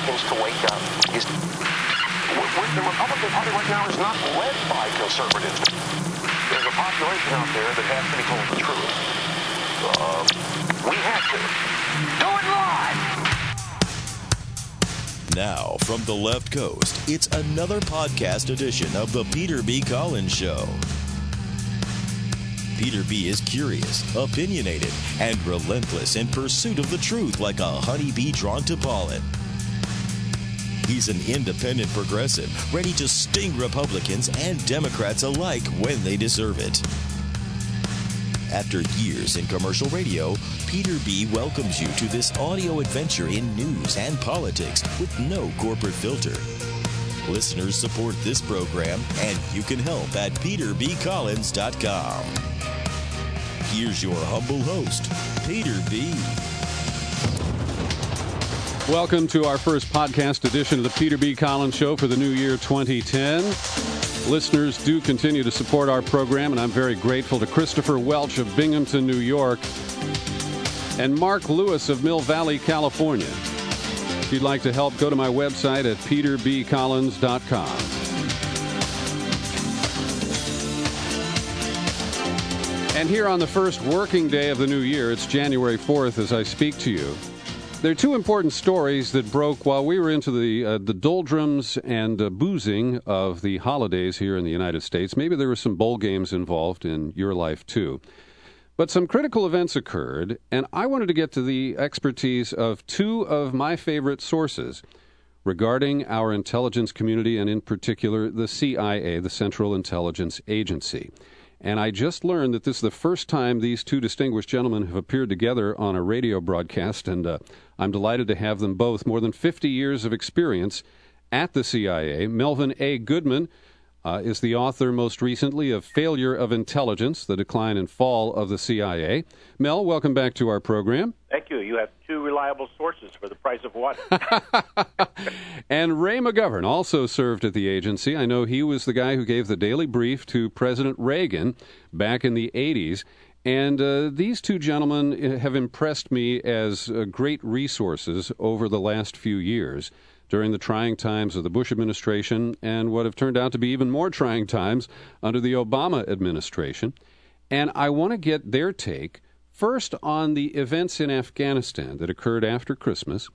Republicans to wake up is the Republican Party right now is not led by conservatives. There's a population out there that has to be told the truth. Uh, we have to. Do it live! Now, from the left coast, it's another podcast edition of The Peter B. Collins Show. Peter B. is curious, opinionated, and relentless in pursuit of the truth like a honeybee drawn to pollen. He's an independent progressive, ready to sting Republicans and Democrats alike when they deserve it. After years in commercial radio, Peter B. welcomes you to this audio adventure in news and politics with no corporate filter. Listeners support this program, and you can help at peterbcollins.com. Here's your humble host, Peter B. Welcome to our first podcast edition of the Peter B. Collins Show for the new year 2010. Listeners do continue to support our program, and I'm very grateful to Christopher Welch of Binghamton, New York, and Mark Lewis of Mill Valley, California. If you'd like to help, go to my website at peterbcollins.com. And here on the first working day of the new year, it's January 4th as I speak to you. There are two important stories that broke while we were into the uh, the doldrums and uh, boozing of the holidays here in the United States. Maybe there were some bowl games involved in your life too. But some critical events occurred, and I wanted to get to the expertise of two of my favorite sources regarding our intelligence community and, in particular, the CIA, the Central Intelligence Agency. And I just learned that this is the first time these two distinguished gentlemen have appeared together on a radio broadcast, and uh, I'm delighted to have them both. More than 50 years of experience at the CIA. Melvin A. Goodman uh, is the author most recently of Failure of Intelligence The Decline and Fall of the CIA. Mel, welcome back to our program. Thank you. You have two reliable sources for the price of one. and Ray McGovern also served at the agency. I know he was the guy who gave the daily brief to President Reagan back in the 80s. And uh, these two gentlemen have impressed me as uh, great resources over the last few years during the trying times of the Bush administration and what have turned out to be even more trying times under the Obama administration. And I want to get their take first on the events in Afghanistan that occurred after Christmas.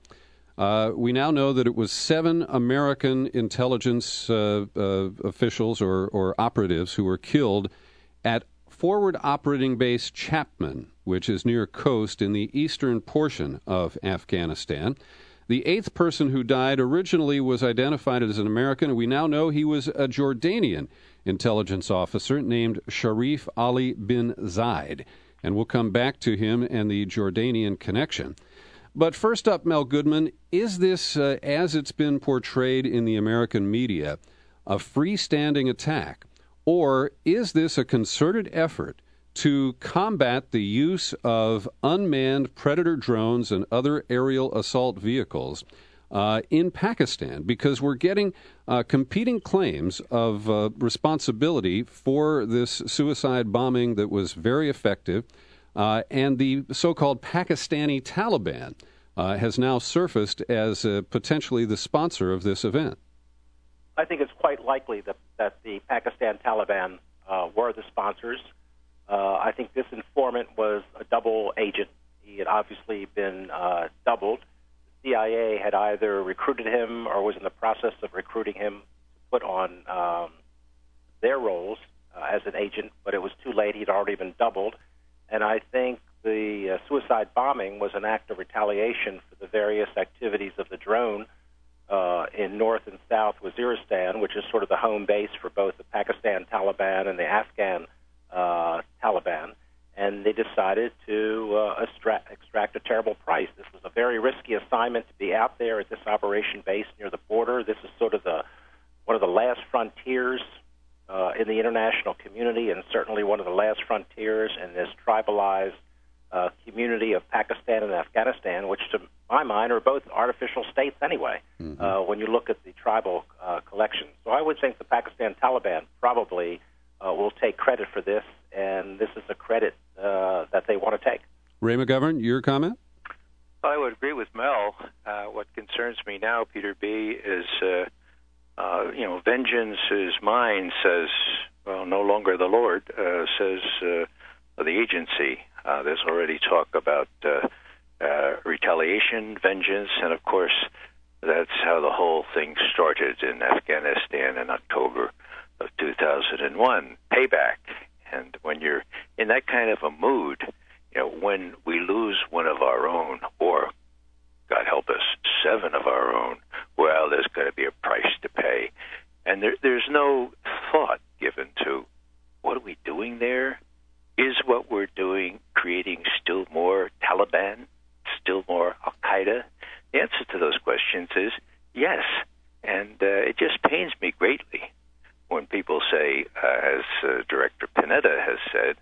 Uh, we now know that it was seven American intelligence uh, uh, officials or, or operatives who were killed at Forward Operating Base Chapman, which is near Khost in the eastern portion of Afghanistan. The eighth person who died originally was identified as an American, and we now know he was a Jordanian intelligence officer named Sharif Ali bin Zaid. And we'll come back to him and the Jordanian connection. But first up, Mel Goodman, is this, uh, as it's been portrayed in the American media, a freestanding attack? Or is this a concerted effort to combat the use of unmanned predator drones and other aerial assault vehicles uh, in Pakistan because we're getting uh, competing claims of uh, responsibility for this suicide bombing that was very effective. Uh, and the so called Pakistani Taliban uh, has now surfaced as uh, potentially the sponsor of this event. I think it's quite likely that, that the Pakistan Taliban were the sponsors. I think this informant was a double agent. He had obviously been uh, doubled. The CIA had either recruited him or was in the process of recruiting him to put on um, their rolls uh, as an agent, but it was too late. He'd already been doubled. And I think the uh, suicide bombing was an act of retaliation for the various activities of the drone uh, in North and South Waziristan, which is sort of the home base for both the Pakistan Taliban and the Afghan uh, Taliban, and they decided to uh, extract, extract a terrible price. This was a very risky assignment to be out there at this operation base near the border. This is sort of the one of the last frontiers uh, in the international community, and certainly one of the last frontiers in this tribalized uh, community of Pakistan and Afghanistan, which to my mind are both artificial states anyway. Mm-hmm. Uh, when you look at the tribal uh, collection, so I would think the Pakistan Taliban probably uh, will take credit for this, and this is a credit uh, that they want to take. McGovern, your comment? Well, I would agree with Mel. Uh, what concerns me now, Peter B, is uh, uh, you know, vengeance is mine. Says well, no longer the Lord. Uh, says uh, the agency. Uh, there's already talk about uh, uh, retaliation, vengeance, and of course, that's how the whole thing started in Afghanistan in October of 2001. Payback. And when you're in that kind of a mood, you know, when we lose one of our own, or God help us, seven of our own, well, there's going to be a price to pay. And there, there's no thought given to what are we doing there? Is what we're doing creating still more Taliban, still more Al Qaeda? The answer to those questions is yes. And uh, it just pains me greatly when people say, uh, as uh, Director Panetta has said,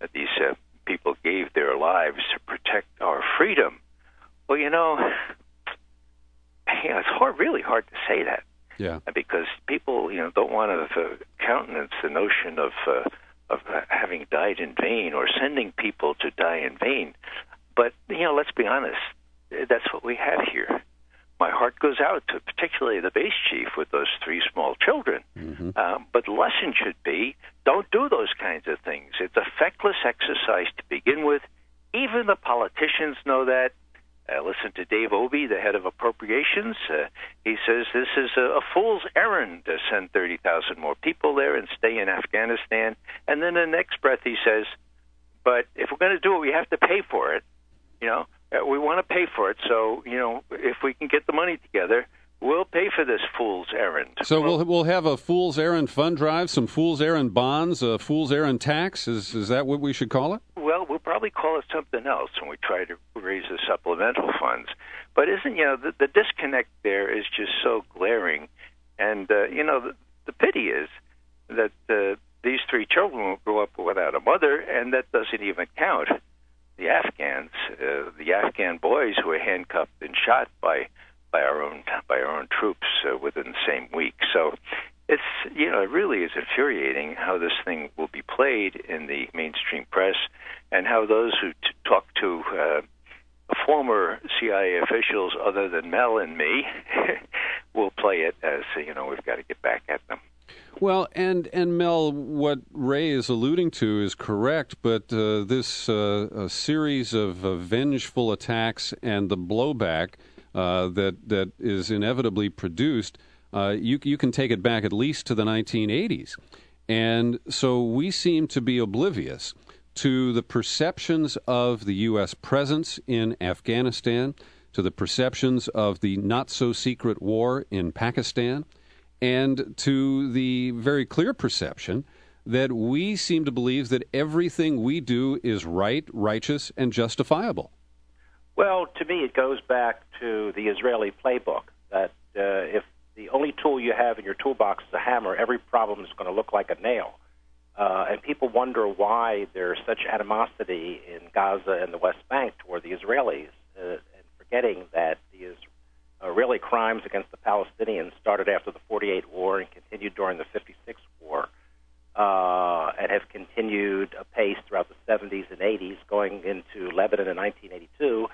that these uh, people gave their lives to protect our freedom. Well, you know, you know, it's hard, really hard to say that. Yeah. Because people, you know, don't want to uh, countenance the notion of uh, of uh, having died in vain or sending people to die in vain. But you know, let's be honest, that's what we have here. My heart goes out to particularly the base chief with those three small children. Mm-hmm. Um, but the lesson should be don't do those kinds of things. It's a feckless exercise to begin with. Even the politicians know that. Uh, listen to Dave Obey, the head of appropriations. Uh, he says this is a, a fool's errand to send 30,000 more people there and stay in Afghanistan. And then the next breath, he says, but if we're going to do it, we have to pay for it. You know, uh, we want to pay for it. So, you know, if we can get the money together, we'll pay for this fool's errand. So we'll we'll have a fool's errand fund drive, some fool's errand bonds, a fool's errand tax. Is is that what we should call it? Well, we'll probably call it something else when we try to raise the supplemental funds. But isn't you know the, the disconnect there is just so glaring, and uh, you know the, the pity is that uh, these three children will grow up without a mother, and that doesn't even count the Afghans, uh, the Afghan boys who were handcuffed and shot by by our own by our own troops uh, within the same week. So it's you know it really is infuriating how this thing will be played in the mainstream press, and how those who t- talk to uh, former CIA officials other than Mel and me will play it as you know we've got to get back at them. Well, and and Mel, what Ray is alluding to is correct, but uh, this uh, series of uh, vengeful attacks and the blowback uh, that that is inevitably produced, uh, you you can take it back at least to the 1980s, and so we seem to be oblivious to the perceptions of the U.S. presence in Afghanistan, to the perceptions of the not so secret war in Pakistan and to the very clear perception that we seem to believe that everything we do is right, righteous, and justifiable. Well, to me, it goes back to the Israeli playbook that uh, if the only tool you have in your toolbox is a hammer, every problem is going to look like a nail. Uh, and people wonder why there's such animosity in Gaza and the West Bank toward the Israelis, uh, and forgetting that the uh, really crimes against the Palestinians started after the 48 war and continued during the 56 war, uh, and have continued apace throughout the 70s and 80s, going into Lebanon in 1982.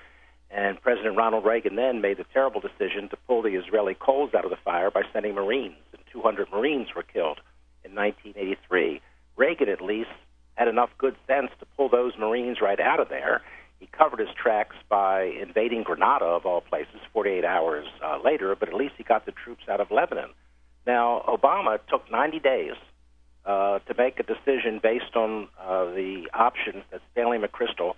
And President Ronald Reagan then made the terrible decision to pull the Israeli coals out of the fire by sending Marines, and 200 Marines were killed in 1983. Reagan, at least, had enough good sense to pull those Marines right out of there he covered his tracks by invading Grenada, of all places, 48 hours uh, later, but at least he got the troops out of Lebanon. Now, Obama took 90 days uh, to make a decision based on uh, the options that Stanley McChrystal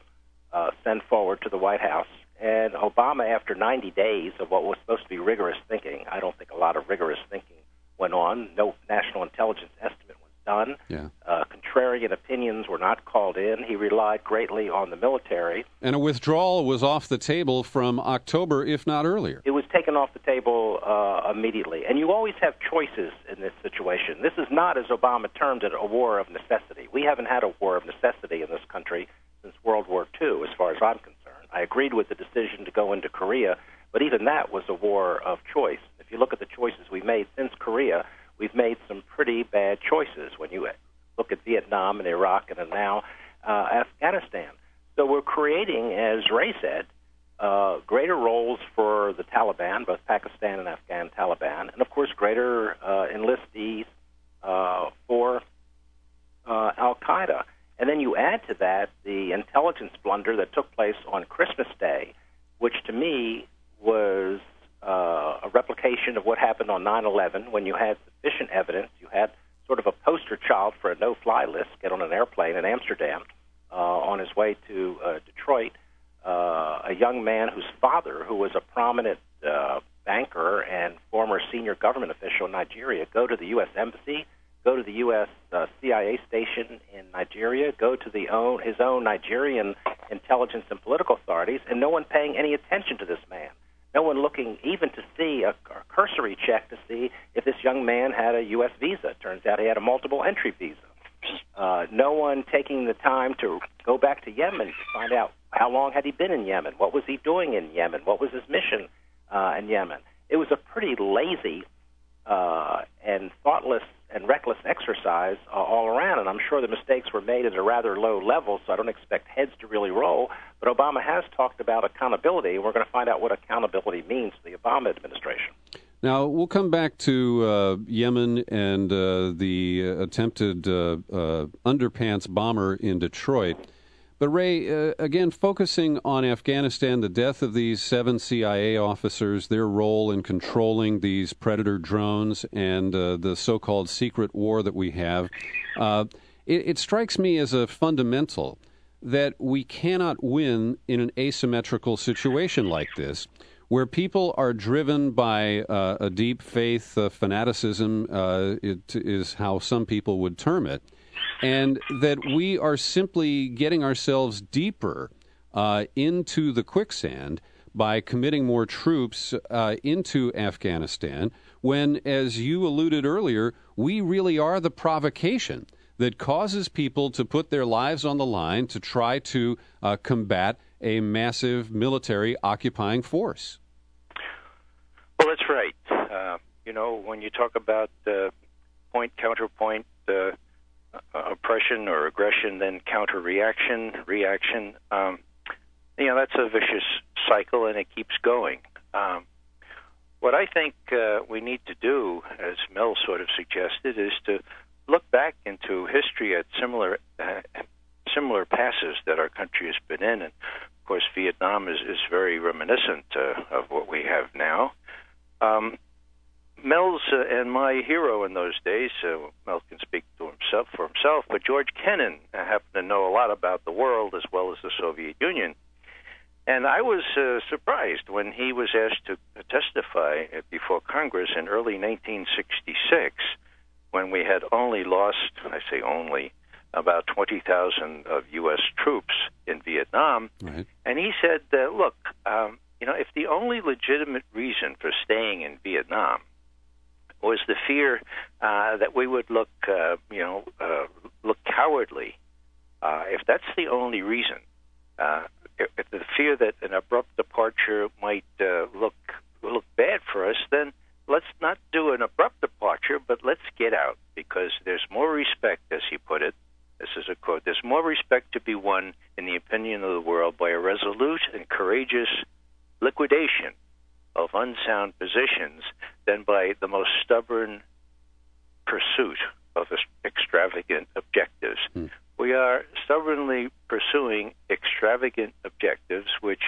uh, sent forward to the White House. And Obama, after 90 days of what was supposed to be rigorous thinking, I don't think a lot of rigorous thinking went on. No national intelligence estimate was done. Yeah. Uh, contrarian opinions were not called in. He relied greatly on the military. And a withdrawal was off the table from October, if not earlier. It was taken off the table uh, immediately. And you always have choices in this situation. This is not, as Obama termed it, a war of necessity. We haven't had a war of necessity in this country since World War II, as far as I'm concerned. I agreed with the decision to go into Korea, but even that was a war of choice. If you look at the choices we made since Korea, we've made some pretty bad choices when you look at Vietnam and Iraq and now uh, Afghanistan. So we're creating, as Ray said, uh, greater roles for the Taliban, both Pakistan and Afghan Taliban, and of course greater uh, enlistees uh, for uh, Al Qaeda. And then you add to that the intelligence blunder that took place on Christmas Day, which to me was uh, a replication of what happened on 9 11 when you had sufficient evidence. You had sort of a poster child for a no fly list get on an airplane in Amsterdam uh, on his way to uh, Detroit. Uh, a young man whose father, who was a prominent uh, banker and former senior government official in Nigeria, go to the U.S. Embassy, go to the U.S. Uh, CIA station in Nigeria, go to the own, his own Nigerian intelligence and political authorities, and no one paying any attention to this man. No one looking even to see a, a cursory check to see if this young man had a U.S. visa. Turns out he had a multiple entry visa. Uh, no one taking the time to go back to Yemen to find out how long had he been in Yemen, what was he doing in Yemen, what was his mission uh, in Yemen. It was a pretty lazy uh, and thoughtless and reckless exercise uh, all around. And I'm sure the mistakes were made at a rather low level, so I don't expect heads to really roll. But Obama has talked about accountability, and we're going to find out what accountability means to the Obama administration. Now, we'll come back to uh, Yemen and uh, the attempted uh, uh underpants bomber in Detroit. But, Ray, uh, again, focusing on Afghanistan, the death of these seven CIA officers, their role in controlling these predator drones, and uh, the so called secret war that we have, it, it strikes me as a fundamental that we cannot win in an asymmetrical situation like this where people are driven by uh, a deep faith uh, fanaticism, uh, it is how some people would term it, and that we are simply getting ourselves deeper uh, into the quicksand by committing more troops uh, into Afghanistan, when, as you alluded earlier, we really are the provocation that causes people to put their lives on the line to try to uh, combat a massive military occupying force. Well, that's right. Uh, you know, when you talk about uh, point counterpoint uh, oppression or aggression, then counter reaction, reaction, um, you know, that's a vicious cycle and it keeps going. Um, what I think uh, we need to do, as Mel sort of suggested, is to look back into history at similar uh, similar passes that our country has been in, and of course, Vietnam is, is very reminiscent uh, of what we have now. Um, Mel's uh, and my hero in those days, uh, Mel can speak to himself for himself, but George Kennan uh, happened to know a lot about the world as well as the Soviet Union. And I was uh, surprised when he was asked to testify before Congress in early 1966, when we had only lost, I say only, about 20,000 of U.S. troops in Vietnam. Right. And he said, uh, look, um, you know, if the only legitimate reason for staying in Vietnam was the fear uh, that we would look, uh, you know, uh, look cowardly, uh, if that's the only reason, uh, if, the fear that an abrupt departure might uh, look look bad for us, then let's not do an abrupt departure, but let's get out because there's more respect, as he put it. This is a quote. There's more respect to be won in the opinion of the world by a resolute and courageous liquidation of unsound positions than by the most stubborn pursuit of extravagant objectives. Mm. We are stubbornly pursuing extravagant objectives, which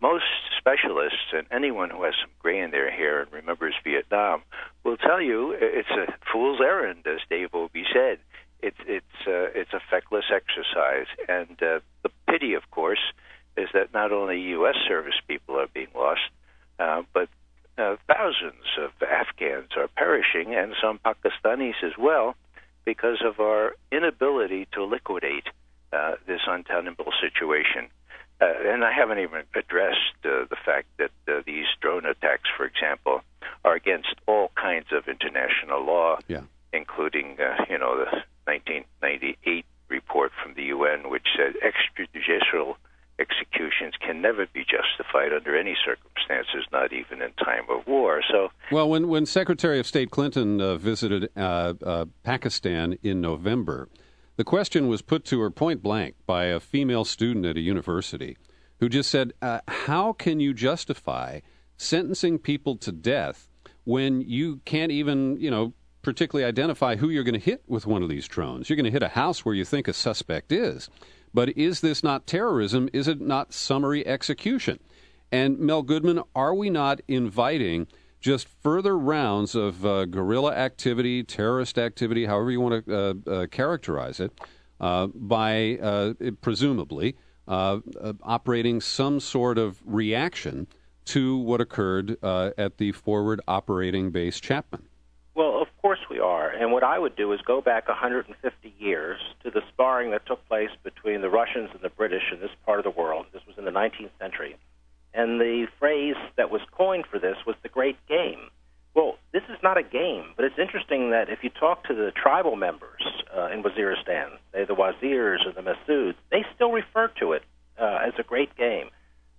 most specialists and anyone who has some gray in their hair and remembers Vietnam will tell you it's a fool's errand, as Dave Obey said. It's it's uh, it's a feckless exercise, and uh, the pity, of course, is that not only U.S. service people are being lost, uh, but uh, thousands of Afghans are perishing, and some Pakistanis as well, because of our inability to liquidate uh, this untenable situation. Uh, and I haven't even addressed uh, the fact that uh, these drone attacks, for example, are against all kinds of international law, yeah. including, you know, the 1998 report from the UN, which said extrajudicial executions can never be justified under any circumstances, in time of war. So, well, when when Secretary of State Clinton uh, visited uh, uh, Pakistan in November, the question was put to her point blank by a female student at a university who just said, uh, How can you justify sentencing people to death when you can't even, you know, particularly identify who you're going to hit with one of these drones? You're going to hit a house where you think a suspect is. But is this not terrorism? Is it not summary execution? And Mel Goodman, are we not inviting just further rounds of uh, guerrilla activity, terrorist activity, however you want to uh, uh, characterize it, uh, by uh, presumably uh, operating some sort of reaction to what occurred at the forward operating base Chapman? Well, of course we are. And what I would do is go back 150 years to the sparring that took place between the Russians and the British in this part of the world. This was in the 19th century. And the phrase that was coined for this was the great game. Well, this is not a game, but it's interesting that if you talk to the tribal members uh, in Waziristan, say the Wazirs or the Masuds, they still refer to it uh, as a great game.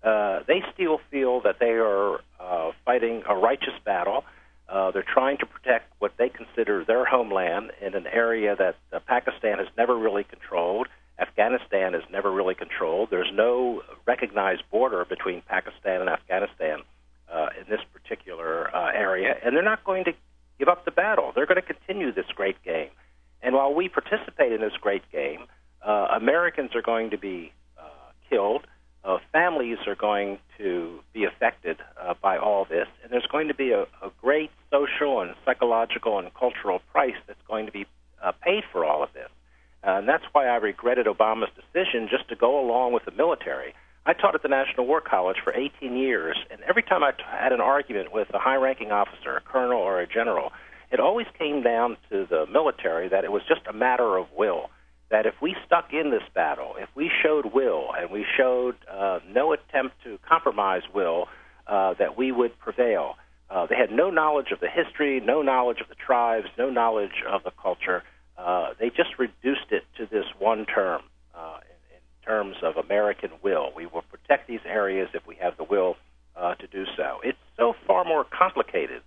Uh, they still feel that they are uh, fighting a righteous battle. Uh, they're trying to protect what they consider their homeland in an area that uh, Pakistan has never really controlled. Afghanistan is never really controlled. There's no recognized border between Pakistan and Afghanistan uh, in this particular uh, area, and they're not going to give up the battle. They're going to continue this great game. And while we participate in this great game, uh, Americans are going to be uh, killed. Uh, families are going to be affected uh, by all this, and there's going to be a, a great social and psychological and cultural price that's going to be uh, paid for all of this. Uh, and that's why I regretted Obama's decision just to go along with the military. I taught at the National War College for 18 years, and every time I t- had an argument with a high ranking officer, a colonel, or a general, it always came down to the military that it was just a matter of will. That if we stuck in this battle, if we showed will and we showed uh, no attempt to compromise will, uh, that we would prevail. Uh, they had no knowledge of the history, no knowledge of the tribes, no knowledge of the culture. Uh, they just reduced it to this one term uh, in, in, terms of American will. We will protect these areas if we have the will uh, to do so. It's so far more complicated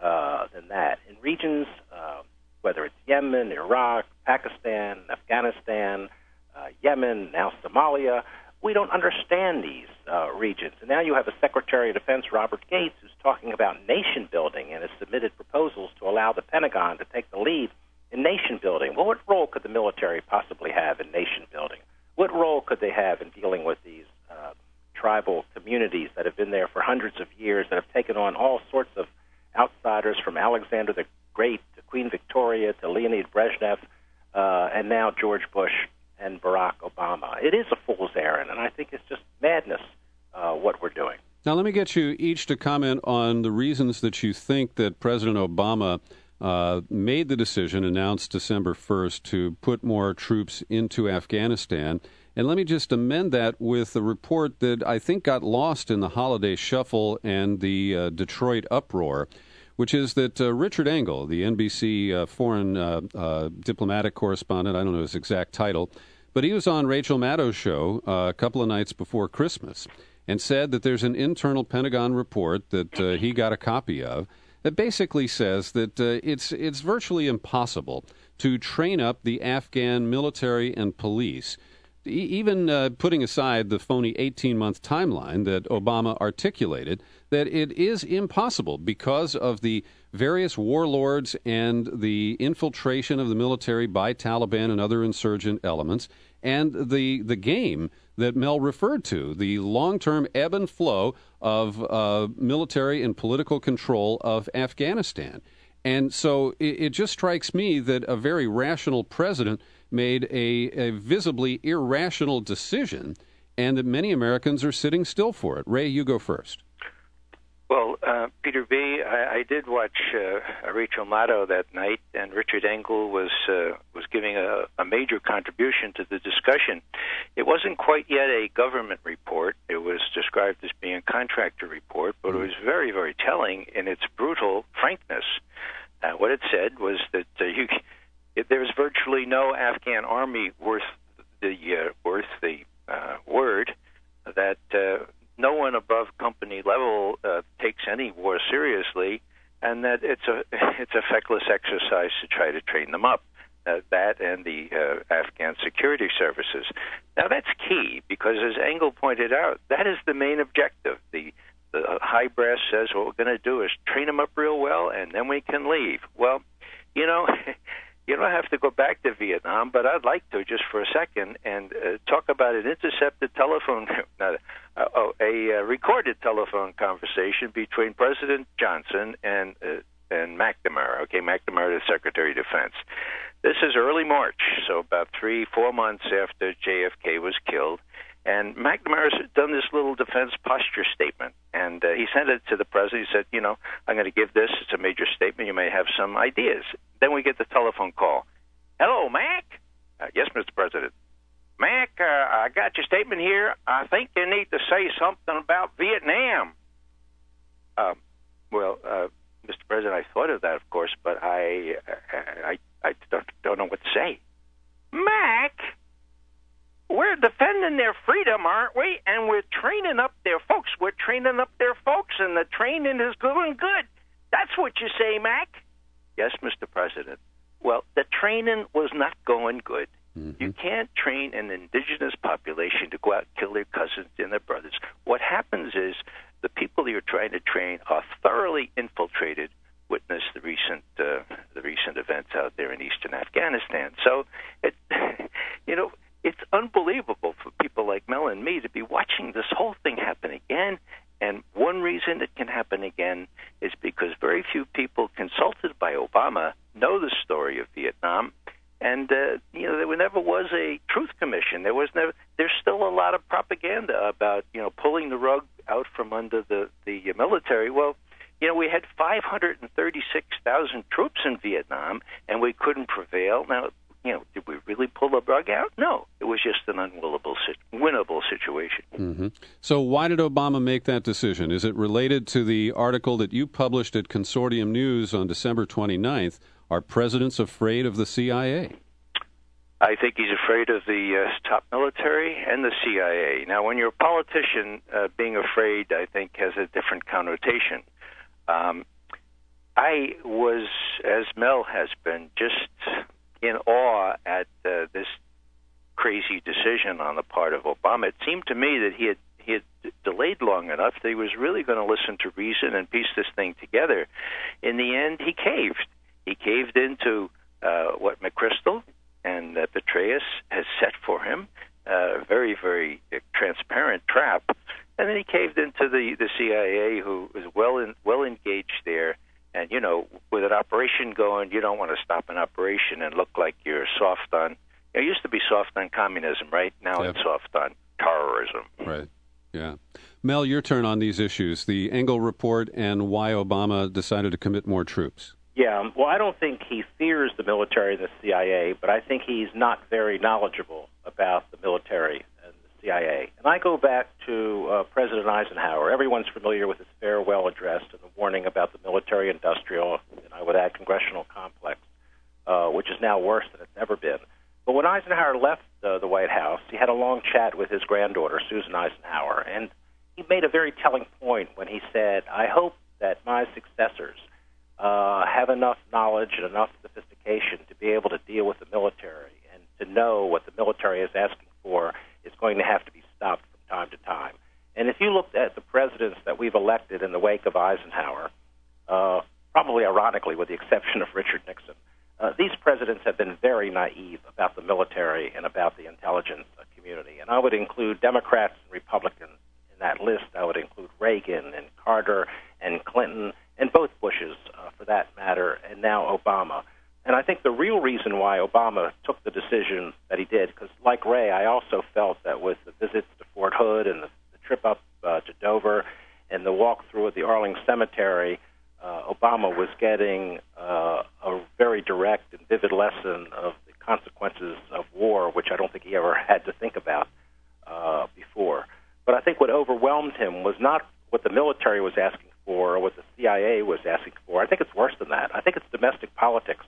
uh, than that. In regions, uh, whether it's Yemen, Iraq, Pakistan, Afghanistan, Yemen, now Somalia, we don't understand these regions. And now you have a Secretary of Defense, Robert Gates, who's talking about nation building and has submitted proposals to allow the Pentagon to take the lead in nation building. Well, what role could the military possibly have in nation building? What role could they have in dealing with these uh, tribal communities that have been there for hundreds of years, that have taken on all sorts of outsiders from Alexander the Great to Queen Victoria to Leonid Brezhnev, uh, and now George Bush and Barack Obama? It is a fool's errand, and I think it's just madness uh, what we're doing. Now, let me get you each to comment on the reasons that you think that President Obama uh, made the decision, announced December 1st, to put more troops into Afghanistan. And let me just amend that with a report that I think got lost in the holiday shuffle and the uh, Detroit uproar, which is that uh, Richard Engel, the NBC uh, foreign uh, uh, diplomatic correspondent, I don't know his exact title, but he was on Rachel Maddow's show a couple of nights before Christmas and said that there's an internal Pentagon report that he got a copy of that basically says that uh, it's it's virtually impossible to train up the Afghan military and police. Even uh, putting aside the phony 18 month timeline that Obama articulated, that it is impossible because of the various warlords and the infiltration of the military by Taliban and other insurgent elements, and the, the game that Mel referred to the long term ebb and flow of uh, military and political control of Afghanistan. And so it, it, just strikes me that a very rational president made a, a visibly irrational decision, and that many Americans are sitting still for it. Ray, you go first. Well, uh, Peter B., I, I did watch uh, Rachel Maddow that night, and Richard Engel was uh, was giving a, a major contribution to the discussion. It wasn't quite yet a government report; it was described as being a contractor report, but it was very, very telling in its brutal frankness. Uh, what it said was that uh, you, it, there was virtually no Afghan army worth the uh, worth the uh, word that uh, no one above company level uh, takes any war seriously, and that it's a it's a feckless exercise to try to train them up. uh, that and the uh, Afghan security services. Now that's key because, as Engel pointed out, that is the main objective. The the high brass says what we're going to do is train them up real well, and then we can leave. Well, you know. you don't have to go back to Vietnam, but I'd like to just for a second and uh, talk about an intercepted telephone, not a, oh, a, a recorded telephone conversation between President Johnson and uh, and McNamara. Okay, McNamara, the Secretary of Defense. This is early March, so about three, four months after JFK was killed. And McNamara's done this little defense posture statement, and uh, he sent it to the president. He said, "You know, I'm going to give this. It's a major statement. You may have some ideas." Then we get the telephone call. "Hello, Mac." Uh, yes, Mr. President. Mac, uh, I got your statement here. I think you need to say something about Vietnam. Um, well, uh, Mr. President, I thought of that, of course, but I, I, I don't, don't know what to say. Mac, we're defending their freedom, aren't we? And we're training up their folks. We're training up their folks, and the training is going good. That's what you say, Mac. Yes, Mr. President. Well, the training was not going good. Mm-hmm. You can't train an indigenous population to go out and kill their cousins and their brothers. What happens is the people you're trying to train are thoroughly infiltrated. Witness the recent uh, the recent events out there in eastern Afghanistan. So, it, you know, it's unbelievable for people like Mel and me to be watching this whole thing happen again. And one reason it can happen again is because very few people consulted by Obama know the story of Vietnam and uh, you know there never was a truth commission. There was never. There's still a lot of propaganda about you know pulling the rug out from under the the military. Well, you know we had 536,000 troops in Vietnam, and we couldn't prevail. Now, you know, did we really pull the rug out? No, it was just an unwinnable, winnable situation. Mm-hmm. So, why did Obama make that decision? Is it related to the article that you published at Consortium News on December 29th? Are presidents afraid of the CIA? I think he's afraid of the uh, top military and the CIA. Now, when you're a politician, uh, being afraid, I think, has a different connotation. Um, I was, as Mel has been, just in awe at uh, this crazy decision on the part of Obama. It seemed to me that he had he had delayed long enough that he was really going to listen to reason and piece this thing together. In the end, he caved. He caved into uh, what McChrystal and uh, Petraeus has set for him, a uh, very, very transparent trap. And then he caved into the, the CIA, who is well in, well engaged there. And you know, with an operation going, you don't want to stop an operation and look like you're soft on. It used to be soft on communism, right? Now yep. it's soft on terrorism. Right. Yeah. Mel, your turn on these issues: the Engel report and why Obama decided to commit more troops. Yeah, well, I don't think he fears the military and the CIA, but I think he's not very knowledgeable about the military and the CIA. And I go back to uh, President Eisenhower. Everyone's familiar with his farewell address and the warning about the military industrial, and I would add congressional complex, uh, which is now worse than it's ever been. But when Eisenhower left uh, the White House, he had a long chat with his granddaughter, Susan Eisenhower, and he made a very telling point when he said, I hope that my successors uh, have enough knowledge and enough sophistication to be able to deal with the military and to know what the military is asking for is going to have to be stopped from time to time. And if you look at the presidents that we've elected in the wake of Eisenhower, uh, probably ironically, with the exception of Richard Nixon, uh, these presidents have been very naive about the military and about the intelligence community. And I would include Democrats and Republicans in that list. I would include Reagan and Carter and Clinton and both Bushes, uh, for that matter, and now Obama. And I think the real reason why Obama took the decision that he did, because like Ray, I also felt that with the visits to Fort Hood and the, the trip up uh, to Dover and the walk through at the Arlington Cemetery, uh, Obama was getting uh, a very direct and vivid lesson of the consequences of war, which I don't think he ever had to think about uh, before. But I think what overwhelmed him was not what the military was asking for or what the CIA was asking for. I think it's worse than that. I think it's domestic politics.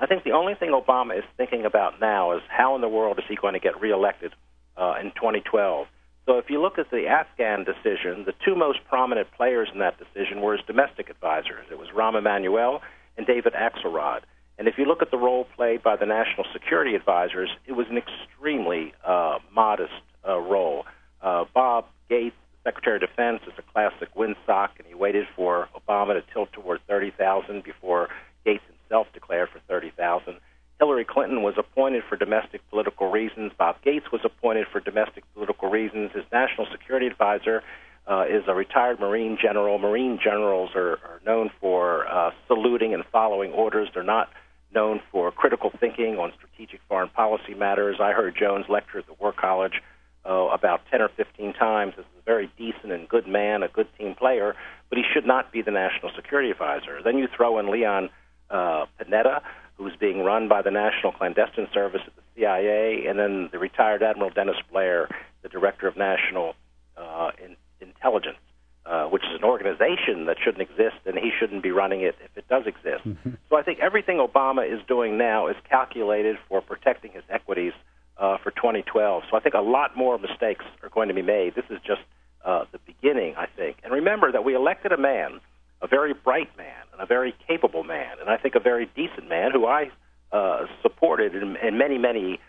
I think the only thing Obama is thinking about now is how in the world is he going to get reelected uh, in 2012. So if you look at the Afghan decision, the two most prominent players in that decision were his domestic advisors. It was Rahm Emanuel and David Axelrod. And if you look at the role played by the national security advisors, it was an extremely uh, modest uh, role. Uh, Bob Gates, Secretary of Defense, is a classic windsock, and he waited for Obama to tilt toward 30,000 before Gates himself declared for 30,000. Hillary Clinton was appointed for domestic political reasons. Bob Gates was appointed for domestic political reasons. His national security advisor uh, is a retired Marine general. Marine generals are, are known for uh, saluting and following orders. They're not known for critical thinking on strategic foreign policy matters. I heard Jones lecture at the War College uh, about 10 or 15 times. This is a very decent and good man, a good team player, but he should not be the national security advisor. Then you throw in Leon uh, Panetta, who's being run by the National Clandestine Service at the CIA, and then the retired Admiral Dennis Blair, the director of national uh, in, intelligence. Uh, which is an organization that shouldn't exist, and he shouldn't be running it if it does exist. Mm-hmm. So I think everything Obama is doing now is calculated for protecting his equities uh, for 2012. So I think a lot more mistakes are going to be made. This is just uh, the beginning, I think. And remember that we elected a man, a very bright man, and a very capable man, and I think a very decent man who I uh, supported in, in many, many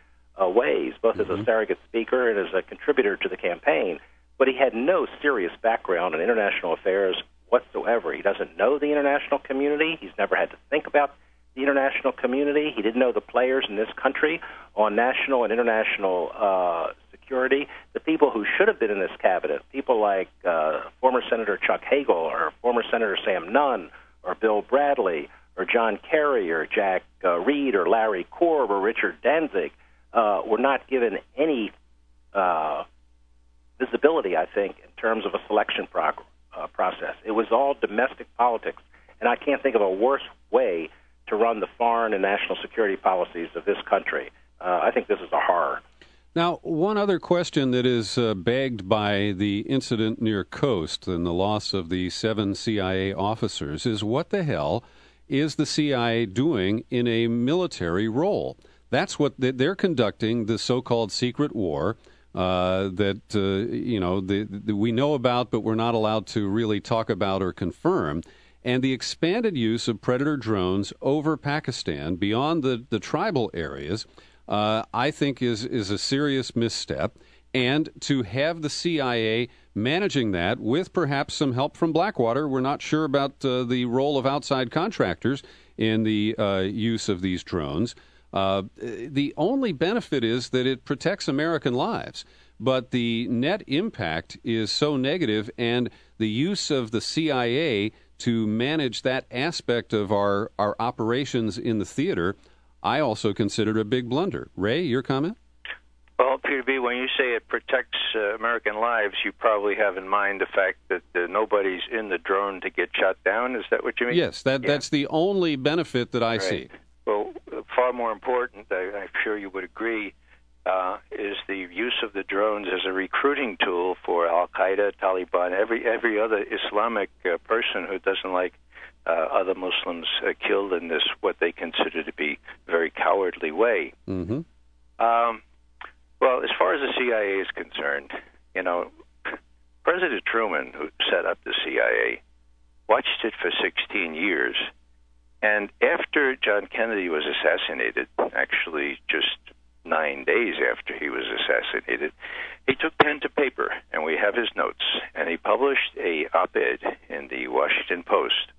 uh, ways, both mm-hmm. as a mm-hmm. surrogate speaker and as a contributor to the campaign but he had no serious background in international affairs whatsoever. He doesn't know the international community. He's never had to think about the international community. He didn't know the players in this country on national and international uh, security. The people who should have been in this cabinet, people like uh, former Senator Chuck Hagel or former Senator Sam Nunn or Bill Bradley or John Kerry or Jack uh, Reed or Larry Korb or Richard Danzig, uh, were not given any uh, visibility, I think, in terms of a selection prog- uh, process. It was all domestic politics, and I can't think of a worse way to run the foreign and national security policies of this country. Uh, I think this is a horror. Now, one other question that is uh, begged by the incident near Khost and the loss of the seven CIA officers is what the hell is the CIA doing in a military role? That's what they're conducting the so called secret war uh, that uh, you know the, the, we know about, but we're not allowed to really talk about or confirm. And the expanded use of predator drones over Pakistan beyond the, the tribal areas, uh, I think, is is a serious misstep. And to have the CIA managing that with perhaps some help from Blackwater, we're not sure about uh, the role of outside contractors in the uh, use of these drones. Uh, the only benefit is that it protects American lives, but the net impact is so negative, and the use of the CIA to manage that aspect of our, our operations in the theater, I also considered a big blunder. Ray, your comment? Well, Peter B., when you say it protects uh, American lives, you probably have in mind the fact that uh, nobody's in the drone to get shot down. Is that what you mean? Yes, that, yeah. that's the only benefit that I right. see. Well, far more important, I, I'm sure you would agree, uh, is the use of the drones as a recruiting tool for Al Qaeda, Taliban, every every other Islamic uh, person who doesn't like other Muslims uh, killed in this what they consider to be very cowardly way. Mm-hmm. Um, well, as far as the CIA is concerned, you know, President Truman, who set up the CIA, watched it for 16 years and after John Kennedy was assassinated, actually just nine days after he was assassinated, he took pen to paper, and we have his notes, and he published a op-ed in the Washington Post.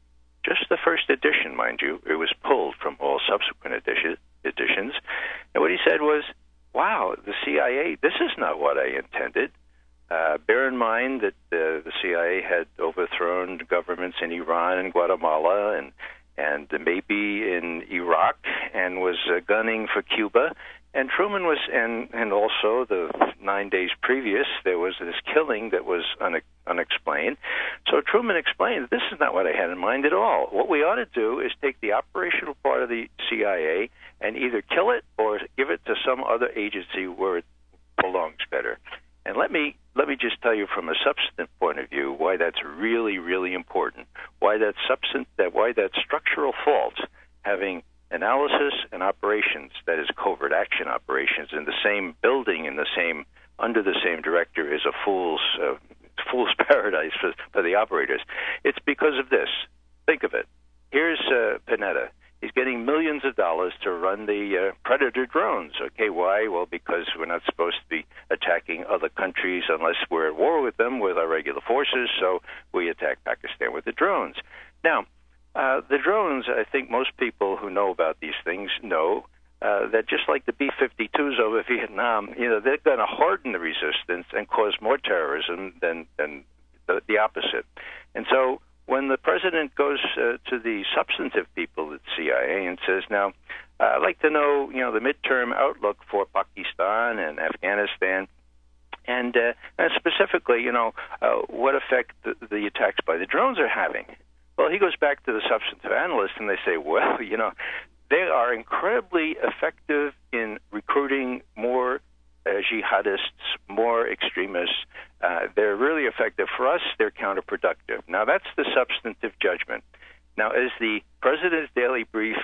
Just the first edition, mind you. It was pulled from all subsequent edition, editions. And what he said was, wow, the CIA, this is not what I intended. Uh, bear in mind that uh, the CIA had overthrown governments in Iran and Guatemala and and maybe in Iraq and was uh, gunning for Cuba. And Truman was, and and also the nine days previous, there was this killing that was une- unexplained. So Truman explained, this is not what I had in mind at all. What we ought to do is take the operational part of the CIA and either kill it or give it to some other agency where it belongs better. And let me let me just tell you from a substantive point of view why that's really really important. Why that substance that why that structural fault having analysis and operations that is covert action operations in the same building in the same under the same director is a fool's uh, fool's paradise for, for the operators. It's because of this. Think of it. Here's uh, Panetta. he's getting millions of dollars to run the uh, Predator drones. Okay, why? Well, because we're not supposed to be attacking other countries unless we're at war with them with our regular forces, so we attack Pakistan with the drones. Now, uh, the drones, I think most people who know about these things know uh, that just like the B-52s over Vietnam, you know, they're going to harden the resistance and cause more terrorism than than the, the opposite. And so when the president goes uh, to the substantive people at CIA and says, "Now, uh, I'd like to know, you know, the midterm outlook for Pakistan and Afghanistan." And, uh, and specifically, you know, uh, what effect the, the attacks by the drones are having. Well, he goes back to the substantive analysts, and they say, well, you know, they are incredibly effective in recruiting more uh, jihadists, more extremists. Uh, they're really effective. For us, they're counterproductive. Now, that's the substantive judgment. Now, is the president's daily brief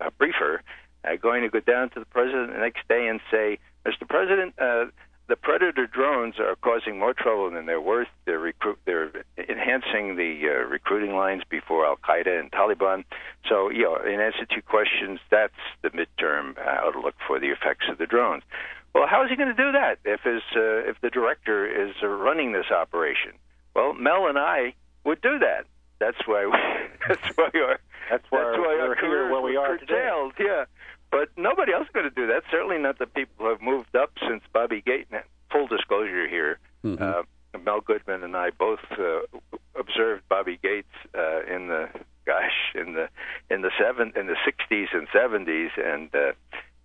uh, briefer uh, going to go down to the president the next day and say, Mr. President, uh, the predator drones are causing more trouble than they're worth. They're recruit, they're enhancing the uh, recruiting lines before Al Qaeda and Taliban. So, you know, in answer to your questions, that's the midterm uh, outlook for the effects of the drones. Well, how is he going to do that if his uh, if the director is uh, running this operation? Well, Mel and I would do that. That's why. We, that's why our that's why, that's why our we're here where we are curtailed. today. Yeah. But nobody else is going to do that. Certainly not the people who have moved up since Bobby Gates. Full disclosure here, Mhm. uh, Mel Goodman and I both uh, observed Bobby Gates uh, in the gosh in the in the seven in the sixties and seventies, and uh,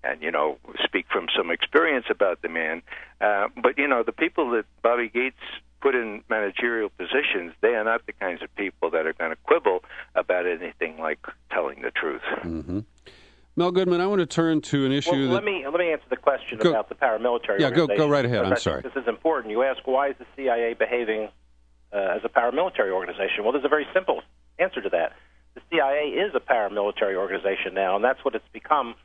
and you know speak from some experience about the man. Uh, but you know the people that Bobby Gates put in managerial positions, they are not the kinds of people that are going to quibble about anything like telling the truth. hmm Mel Goodman, I want to turn to an issue Well, that let me let me answer the question Go- about the paramilitary. Yeah, go- go right ahead. I'm sorry. This is important. You ask why is the CIA behaving uh, as a paramilitary organization? Well, there's a very simple answer to that. The CIA is a paramilitary organization now, and that's what it's become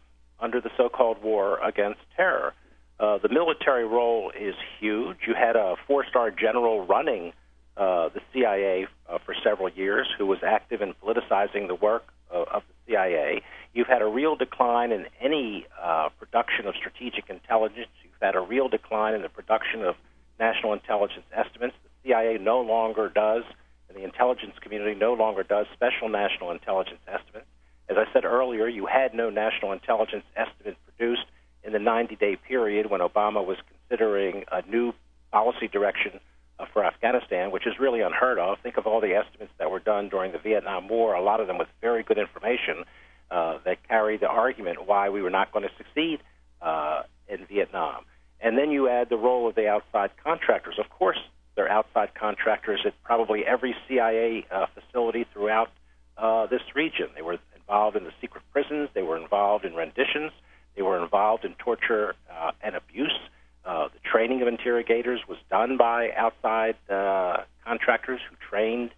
under the so-called war against terror. Uh, the military role is huge. You had a four-star general running uh, the CIA uh, for several years, who was active in politicizing the work of, of the CIA. You've had a real decline in any uh, production of strategic intelligence. You've had a real decline in the production of national intelligence estimates. The CIA no longer does, and the intelligence community no longer does special national intelligence estimates. As I said earlier, you had no national intelligence estimate produced in the 90 day period when Obama was considering a new policy direction uh, for Afghanistan, which is really unheard of. Think of all the estimates that were done during the Vietnam War, a lot of them with very good information uh, that carry the argument why we were not going to succeed uh, in Vietnam. And then you add the role of the outside contractors. Of course, they're outside contractors at probably every CIA uh, facility throughout uh, this region. They were involved in the secret prisons, they were involved in renditions, they were involved in torture uh, and abuse. Uh, the training of interrogators was done by outside uh, contractors who trained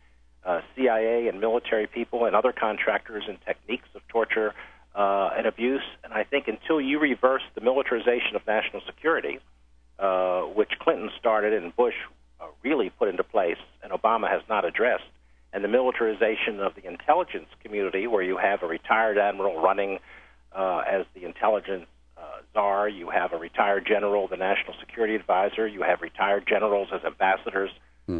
uh, CIA and military people and other contractors and techniques of torture uh, and abuse. And I think until you reverse the militarization of national security, uh, which Clinton started and Bush uh, really put into place, and Obama has not addressed, and the militarization of the intelligence community, where you have a retired admiral running uh, as the intelligence uh, czar, you have a retired general, the national security advisor, you have retired generals as ambassadors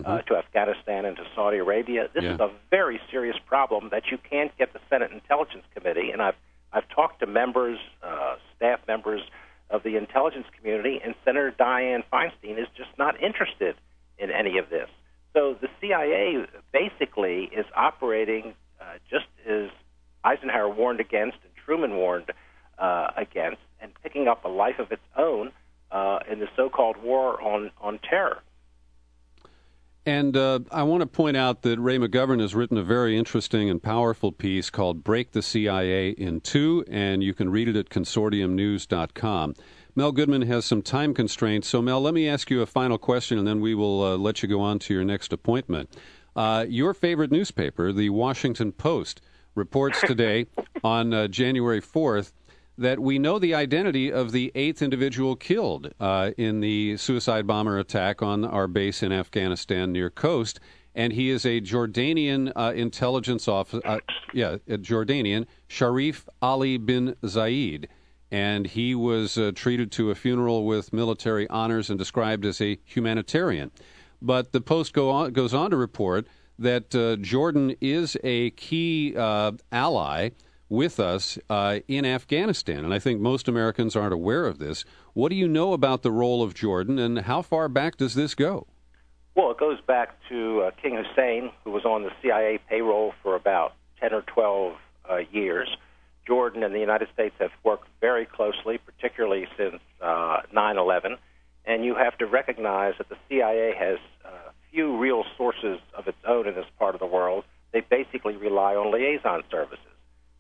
uh, to Afghanistan and to Saudi Arabia. This Yeah. is a very serious problem that you can't get the Senate Intelligence Committee, and I've I've talked to members, uh, staff members of the intelligence community, and Senator Dianne Feinstein is just not interested in any of this. So the CIA basically is operating uh, just as Eisenhower warned against and Truman warned uh, against, and picking up a life of its own uh, in the so-called war on on terror. And uh, I want to point out that Ray McGovern has written a very interesting and powerful piece called Break the CIA in Two, and you can read it at consortiumnews.com. Mel Goodman has some time constraints, so Mel, let me ask you a final question, and then we will uh, let you go on to your next appointment. Uh, your favorite newspaper, the Washington Post, reports today on uh, January 4th that we know the identity of the eighth individual killed uh, in the suicide bomber attack on our base in Afghanistan near Khost. and he is a Jordanian uh, intelligence officer. Uh, yeah, Jordanian Sharif Ali bin Zayed, and he was uh, treated to a funeral with military honors and described as a humanitarian. But the Post go on, goes on to report that uh, Jordan is a key uh, ally with us uh, in Afghanistan, and I think most Americans aren't aware of this. What do you know about the role of Jordan, and how far back does this go? Well, it goes back to uh, King Hussein, who was on the CIA payroll for about 10 or 12 uh, years. Jordan and the United States have worked very closely, particularly since uh, 9 11. And you have to recognize that the CIA has uh, few real sources of its own in this part of the world. They basically rely on liaison services.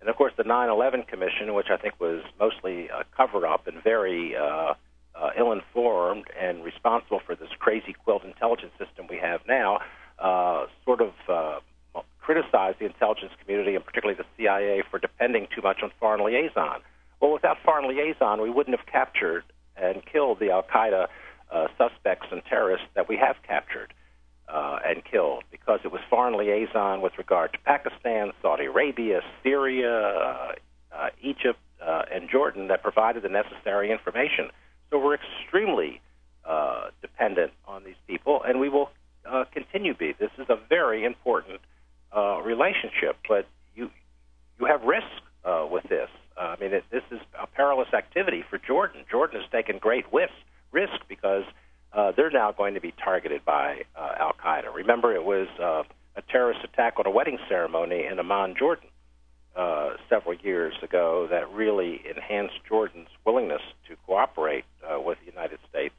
And of course, the 9 11 Commission, which I think was mostly a cover up and very uh, uh, ill informed and responsible for this crazy quilt intelligence system we have now, uh, sort of uh, criticized the intelligence community and particularly the CIA for depending too much on foreign liaison. Well, without foreign liaison, we wouldn't have captured and killed the Al Qaeda uh, suspects and terrorists that we have captured uh, and killed because it was foreign liaison with regard to Pakistan, Saudi Arabia, Syria, uh, uh, Egypt, uh, and Jordan that provided the necessary information. So we're extremely uh, dependent on these people, and we will continue to be. This is a very important relationship, but you you have risk with this. I mean, it, this is a perilous activity for Jordan. Jordan has taken great risk risk because uh, they're now going to be targeted by uh, Al Qaeda. Remember, it was uh, a terrorist attack on a wedding ceremony in Amman, Jordan, uh, several years ago that really enhanced Jordan's willingness to cooperate uh, with the United States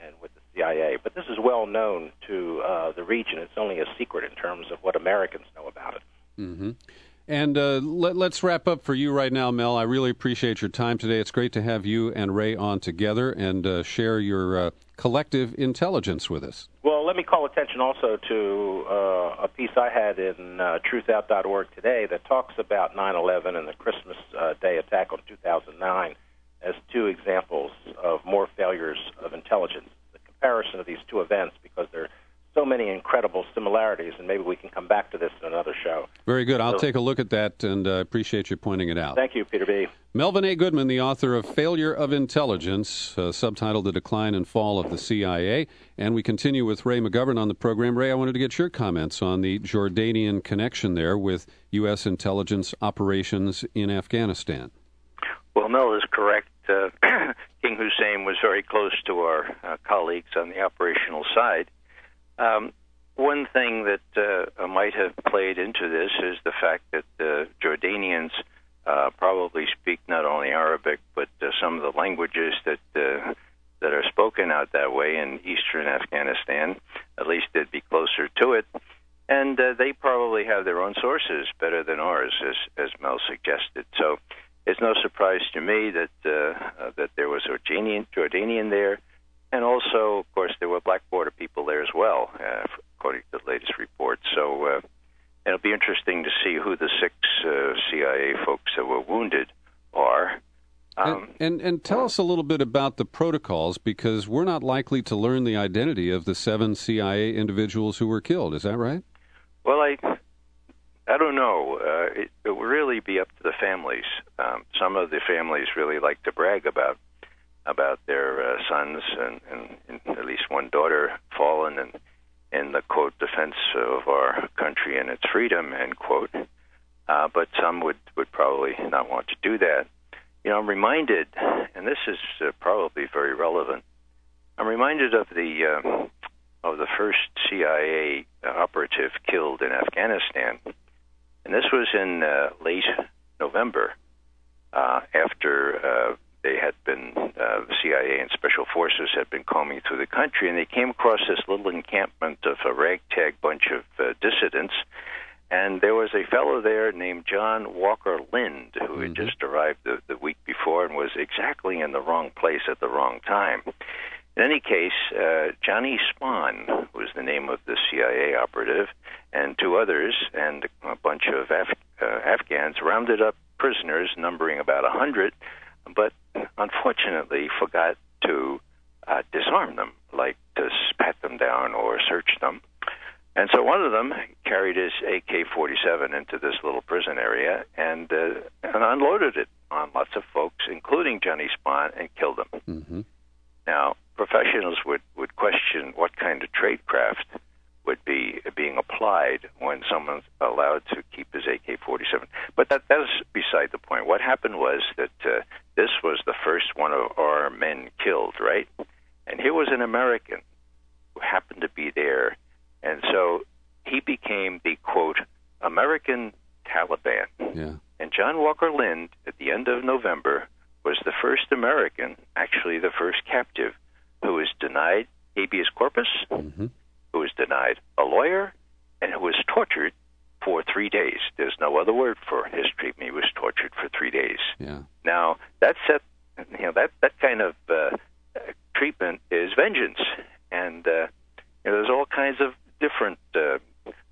and with the CIA. But this is well known to uh, the region. It's only a secret in terms of what Americans know about it. Mm-hmm. And uh, let, us wrap up for you right now, Mel. I really appreciate your time today. It's great to have you and Ray on together and uh, share your uh, collective intelligence with us. Well, let me call attention also to uh, a piece I had in uh, truthout.org today that talks about 9 11 and the Christmas uh, Day attack on 2009 as two examples of more failures of intelligence. The comparison of these two events, because they're so many incredible similarities, and maybe we can come back to this in another show. Very good. I'll so, take a look at that and uh, appreciate you pointing it out. Thank you, Peter B. Melvin A. Goodman, the author of Failure of Intelligence, uh, subtitled The Decline and Fall of the CIA. And we continue with Ray McGovern on the program. Ray, I wanted to get your comments on the Jordanian connection there with U.S. intelligence operations in Afghanistan. Well, Mel is correct. Uh, King Hussein was very close to our uh, colleagues on the operational side. Um, one thing that uh, might have played into this is the fact that the Jordanians uh, probably speak not only Arabic but uh, some of the languages that uh, that are spoken out that way in eastern Afghanistan. At least they'd be closer to it, and uh, they probably have their own sources better than ours, as as Mel suggested. So. It's no surprise to me that uh, that there was Jordanian, Jordanian there, and also, of course, there were Blackwater people there as well, uh, according to the latest report. So uh, it'll be interesting to see who the six uh, CIA folks that were wounded are. Um, and, and, and tell us a little bit about the protocols because we're not likely to learn the identity of the seven CIA individuals who were killed. Is that right? Well, I I don't know. Uh, it, it will really be up to the families. Um, some of the families really like to brag about about their uh, sons and, and, and at least one daughter fallen in, in the quote defense of our country and its freedom end quote. Uh, but some would would probably not want to do that. You know, I'm reminded, and this is uh, probably very relevant. I'm reminded of the uh, of the first CIA operative killed in Afghanistan, and this was in uh, late November uh, after uh, they had been uh, CIA and special forces had been combing through the country, and they came across this little encampment of a ragtag bunch of uh, dissidents. And there was a fellow there named John Walker Lindh who mm-hmm. had just arrived the, the week before and was exactly in the wrong place at the wrong time. In any case, uh, Johnny Spann was the name of the CIA operative, and two others and a bunch of Af- uh, Afghans rounded up prisoners numbering about a hundred but unfortunately forgot to uh, disarm them, like to pat them down or search them. And so one of them carried his AK-47 into this little prison area and uh, and unloaded it on lots of folks, including Johnny Spann, and killed them. Mm-hmm. Now, professionals would would question what kind of tradecraft would be being applied when someone's allowed to keep his AK-47. But that that is beside the point. What happened was that uh, this was the first one of our men killed, right? And here was an American who happened to be there and so he became the quote American Taliban. Yeah. And John Walker Lindh, at the end of November, was the first American, actually the first captive, who was denied habeas corpus, Mm-hmm. who was denied a lawyer, and who was tortured for three days. There's no other word for his treatment. He was tortured for three days. Yeah. Now that set, you know, that that kind of uh, treatment is vengeance, and uh, you know, there's all kinds of different. Uh,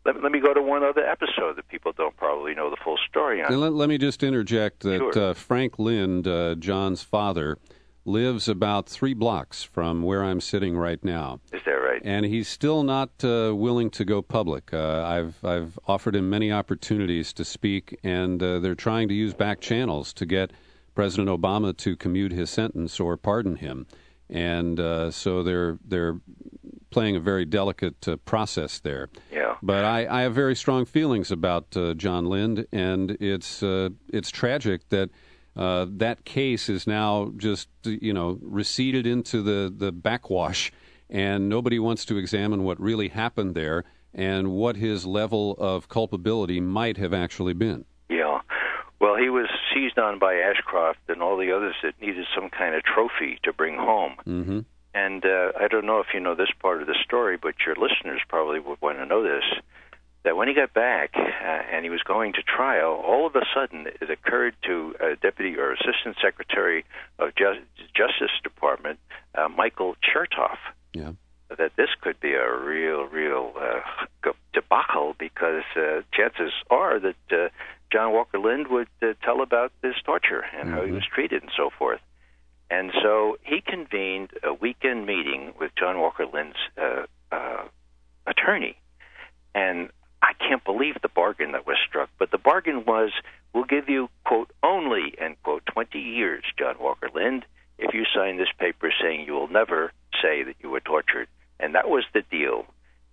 let, let me go to one other episode that people don't probably know the full story on. And let, let me just interject that Sure. uh, Frank Lindh, uh, John's father, lives about three blocks from where I'm sitting right now. Is that right? and he's still not uh, willing to go public. Uh, I've I've offered him many opportunities to speak, and uh, they're trying to use back channels to get President Obama to commute his sentence or pardon him, and uh, so they're they're playing a very delicate uh, process there. Yeah. But I, I have very strong feelings about uh, John Lindh, and it's uh, it's tragic that uh, that case is now just you know receded into the the backwash, and nobody wants to examine what really happened there and what his level of culpability might have actually been. Yeah. Well, he was seized on by Ashcroft and all the others that needed some kind of trophy to bring home. hmm And uh, I don't know if you know this part of the story, but your listeners probably would want to know this. That when he got back uh, and he was going to trial, all of a sudden it occurred to uh, Deputy or Assistant Secretary of Ju- Justice Department, uh, Michael Chertoff, Yeah. that this could be a real, real uh, debacle because uh, chances are that uh, John Walker Lindh would uh, tell about this torture and how he Mhm. was treated and so forth. And so he convened a weekend meeting with John Walker Lindh's uh, uh, attorney. And can't believe the bargain that was struck. But the bargain was we'll give you, quote, only, end quote, 20 years, John Walker Lindh, if you sign this paper saying you will never say that you were tortured. And that was the deal.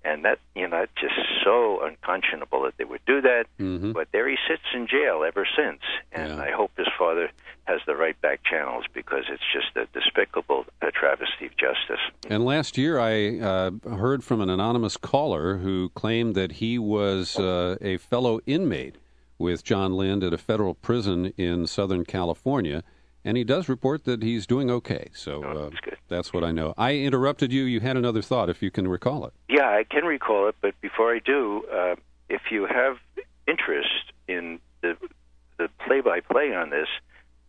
And that, you know, that's just so unconscionable that they would do that. hmm But there he sits in jail ever since. And Yeah. I hope his father has the right back channels because it's just a despicable uh, travesty of justice. And last year, I uh, heard from an anonymous caller who claimed that he was uh, a fellow inmate with John Lindh at a federal prison in Southern California, and he does report that he's doing okay. So Oh, uh, that's good. that's what I know. I interrupted you. You had another thought, if you can recall it. Yeah, I can recall it, but before I do, uh, if you have interest in the the play-by-play on this,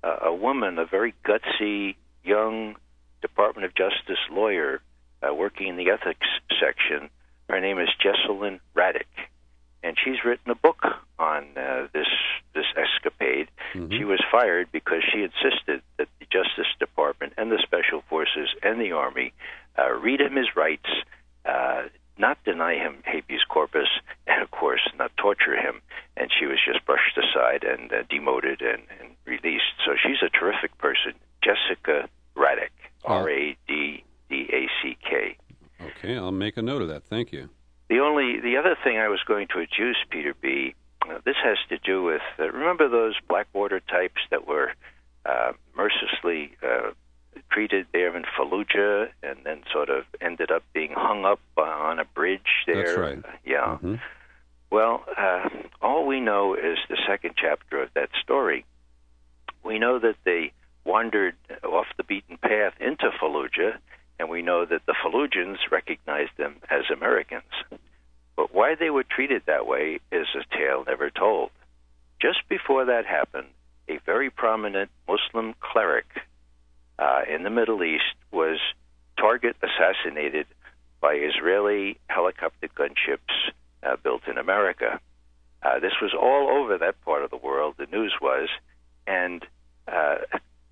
uh, a woman, a very gutsy young Department of Justice lawyer uh, working in the ethics section, her name is Jesselyn Radack, and she's written a book on uh, this this escapade. Mhm. She was fired because she insisted that the Justice Department and the Special Forces and the Army uh, read him his rights, uh, not deny him habeas corpus, and of course not torture him. And she was just brushed aside and uh, demoted and, and released. So she's a terrific person, Jessica Radack, Oh. R A D D A C K. Okay, I'll make a note of that. Thank you. The only the other thing I was going to adduce, Peter B. Uh, this has to do with uh, remember those Blackwater types that were uh, mercilessly uh, treated there in Fallujah, and then sort of ended up being hung up uh, on a bridge there. That's right. Uh, yeah. Mhm. Well, uh, all we know is the second chapter of that story. We know that they wandered off the beaten path into Fallujah, and we know that the Fallujans recognized them as Americans. But why they were treated that way is a tale never told. Just before that happened, a very prominent Muslim cleric uh, in the Middle East was target assassinated by Israeli helicopter gunships uh, built in America. Uh, this was all over that part of the world. The news was, and uh,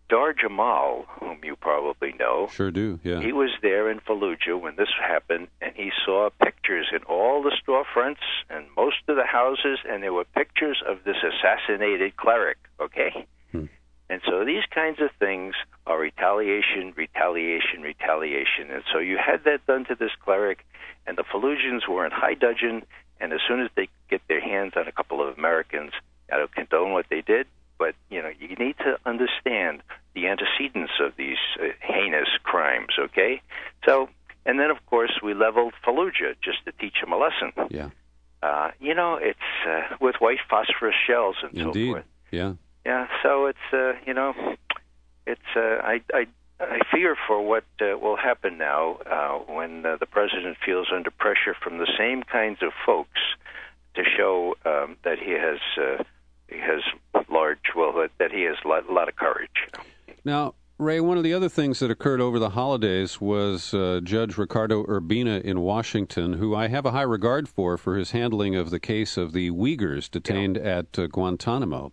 Dahr Jamail, whom you probably know, Sure do. Yeah. he was there in Fallujah when this happened, and he saw pictures in all the storefronts and most of the houses, and there were pictures of this assassinated cleric. Okay, Hmm. and so these kinds of things are retaliation, retaliation, retaliation, and so you had that done to this cleric, and the Fallujahs were in high dudgeon, and as soon as they get their hands on a couple of Americans, I don't condone what they did, but you know you need to understand the antecedents of these uh, heinous crimes. Okay, so and then of course we leveled Fallujah just to teach them a lesson. yeah. Uh, you know, it's uh, with white phosphorus shells and so Indeed. forth. Yeah. Yeah, so it's uh, you know, it's uh, I I I fear for what uh, will happen now uh, when uh, the president feels under pressure from the same kinds of folks to show um, that he has uh, he has large well that, that he has a lot, lot of courage. You know? Now, Ray, one of the other things that occurred over the holidays was uh, Judge Ricardo Urbina in Washington, who I have a high regard for for his handling of the case of the Uyghurs detained at uh, Guantanamo.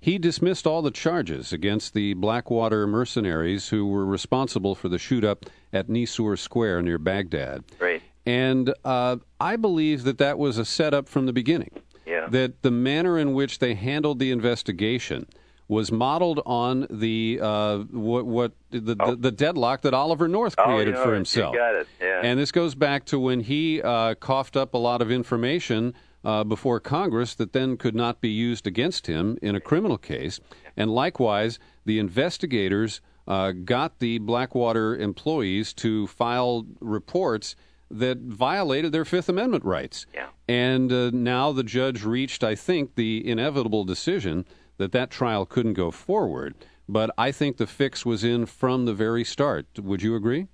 He dismissed all the charges against the Blackwater mercenaries who were responsible for the shoot up at Nisour Square near Baghdad. Right. And uh, I believe that that was a setup from the beginning. Yeah. That the manner in which they handled the investigation was modeled on the uh, what, what the, the the deadlock that Oliver North Oh, created you know for himself. You got it. Yeah. And this goes back to when he uh, coughed up a lot of information uh, before Congress that then could not be used against him in a criminal case. And likewise, the investigators uh, got the Blackwater employees to file reports that violated their Fifth Amendment rights. Yeah. And uh, now the judge reached, I think, the inevitable decision that that trial couldn't go forward. But I think the fix was in from the very start. Would you agree?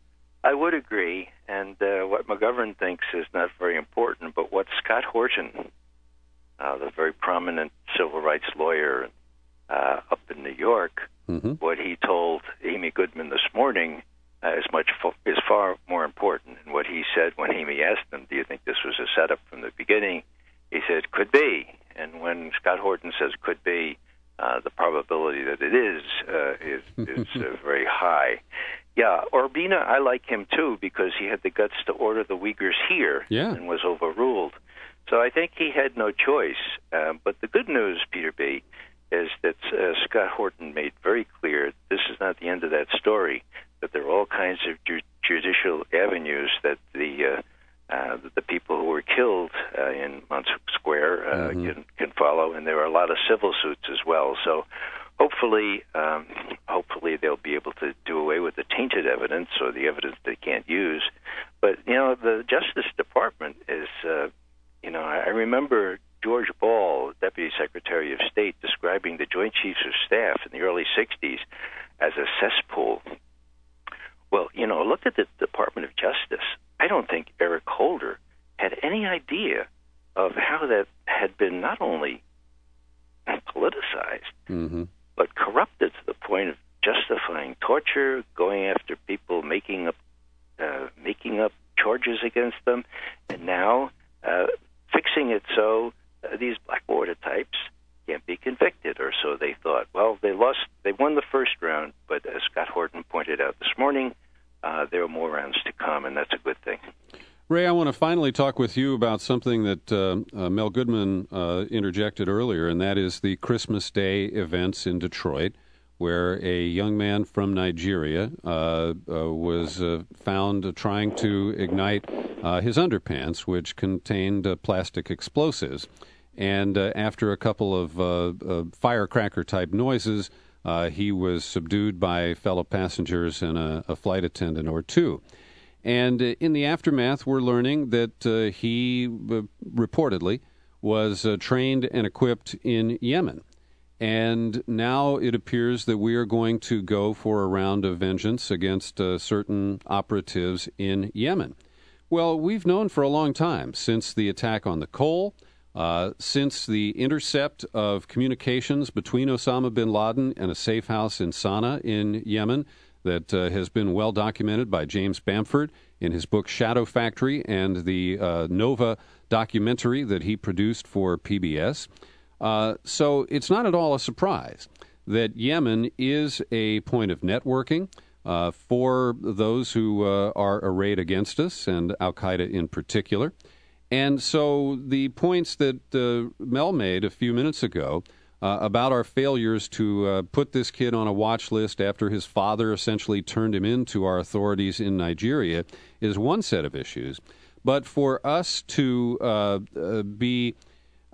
I would agree, and uh, what McGovern thinks is not very important, but what Scott Horton, uh, the very prominent civil rights lawyer uh, up in New York, Mm-hmm. what he told Amy Goodman this morning uh, is much fo- is far more important. And what he said when Amy asked him, "Do you think this was a setup from the beginning?" He said, "Could be." And when Scott Horton says "could be," uh, the probability that it is uh, is is uh, very high. Yeah, Urbina, I like him too because he had the guts to order the Uyghurs here Yeah. and was overruled. So I think he had no choice. Um, but the good news, Peter B., is that uh, Scott Horton made very clear this is not the end of that story. That there are all kinds of ju- judicial avenues that the uh, uh, that the people who were killed uh, in Montauk Square uh, can can follow, and there are a lot of civil suits as well. So hopefully, um, hopefully they'll be able to do away with the tainted evidence or the evidence they can't use. But you know, the Justice Department is, uh, you know, I remember George Ball, Deputy Secretary of State, describing the Joint Chiefs of Staff in the early '60s as a cesspool. Well, you know, look at the Department of Justice. I don't think Eric Holder had any idea of how that had been not only politicized, Mm-hmm. but corrupted to the point of justifying torture, going after people, making up uh, making up charges against them, and now uh, fixing it so uh, these Blackwater types can't be convicted, or so they thought. Well, they lost, they won the first round, but as Scott Horton pointed out this morning, uh, there are more rounds to come, and that's a good thing. Ray, I want to finally talk with you about something that uh, uh, Mel Goodman uh, interjected earlier, and that is the Christmas Day events in Detroit, where a young man from Nigeria uh, uh, was found trying to ignite his underpants, which contained plastic explosives. And after a couple of firecracker type noises, uh, he was subdued by fellow passengers and a, a flight attendant or two. And uh, in the aftermath, we're learning that uh, he uh, reportedly was uh, trained and equipped in Yemen. And now it appears that we are going to go for a round of vengeance against uh, certain operatives in Yemen. Well, we've known for a long time, since the attack on the Cole, uh, since the intercept of communications between Osama bin Laden and a safe house in Sana'a in Yemen, that uh, has been well documented by James Bamford in his book Shadow Factory and the uh, Nova documentary that he produced for PBS. Uh, so it's not at all a surprise that Yemen is a point of networking uh, for those who uh, are arrayed against us, and Al Qaeda in particular. And so the points that uh, Mel made a few minutes ago uh, about our failures to uh, put this kid on a watch list after his father essentially turned him into our authorities in Nigeria is one set of issues. But for us to uh, uh, be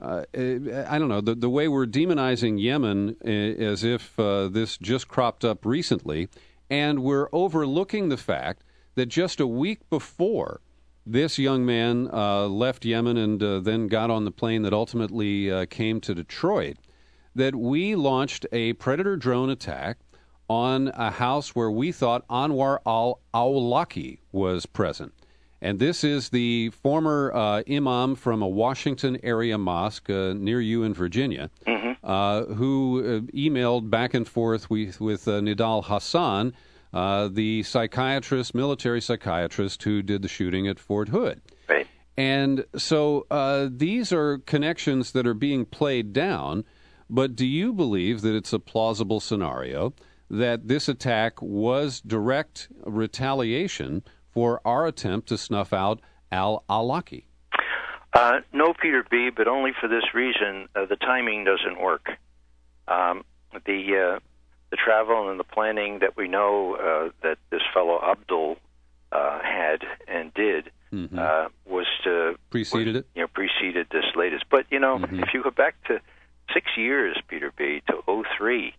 uh, I don't know the the way we're demonizing Yemen as if uh, this just cropped up recently, and we're overlooking the fact that just a week before this young man uh, left Yemen and uh, then got on the plane that ultimately uh, came to Detroit, that we launched a predator drone attack on a house where we thought Anwar al Awlaki was present. And this is the former uh, imam from a Washington area mosque uh, near you in Virginia, mm-hmm. uh, who uh, emailed back and forth with, with uh, Nidal Hasan, uh, the psychiatrist, military psychiatrist who did the shooting at Fort Hood. Right. And so these are connections that are being played down. But do you believe that it's a plausible scenario that this attack was direct retaliation for our attempt to snuff out Al Awlaki? Uh, no, Peter B., but only for this reason: uh, the timing doesn't work. Um, the uh, the travel and the planning that we know uh, that this fellow Abdul uh, had and did mm-hmm. Uh, was to preceded was, it. You know, preceded this latest. But you know, mm-hmm. if you go back to six years, Peter B., to 03,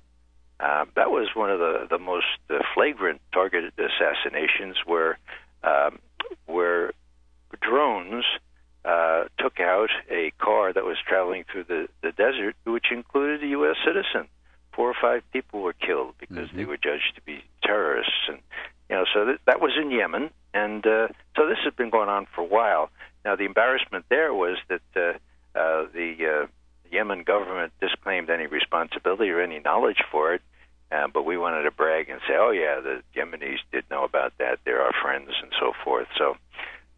uh, that was one of the the most uh, flagrant targeted assassinations where um, where drones uh, took out a car that was traveling through the, the desert, which included a U.S. citizen. Four or five people were killed because mm-hmm. they were judged to be terrorists, and you know, so that, that was in Yemen, and uh, so this has been going on for a while. Now, the embarrassment there was that uh, uh, the uh, Yemen government disclaimed any responsibility or any knowledge for it, uh, but we wanted to brag and say, "Oh yeah, the Yemenis did know about that. They're our friends and so forth." So,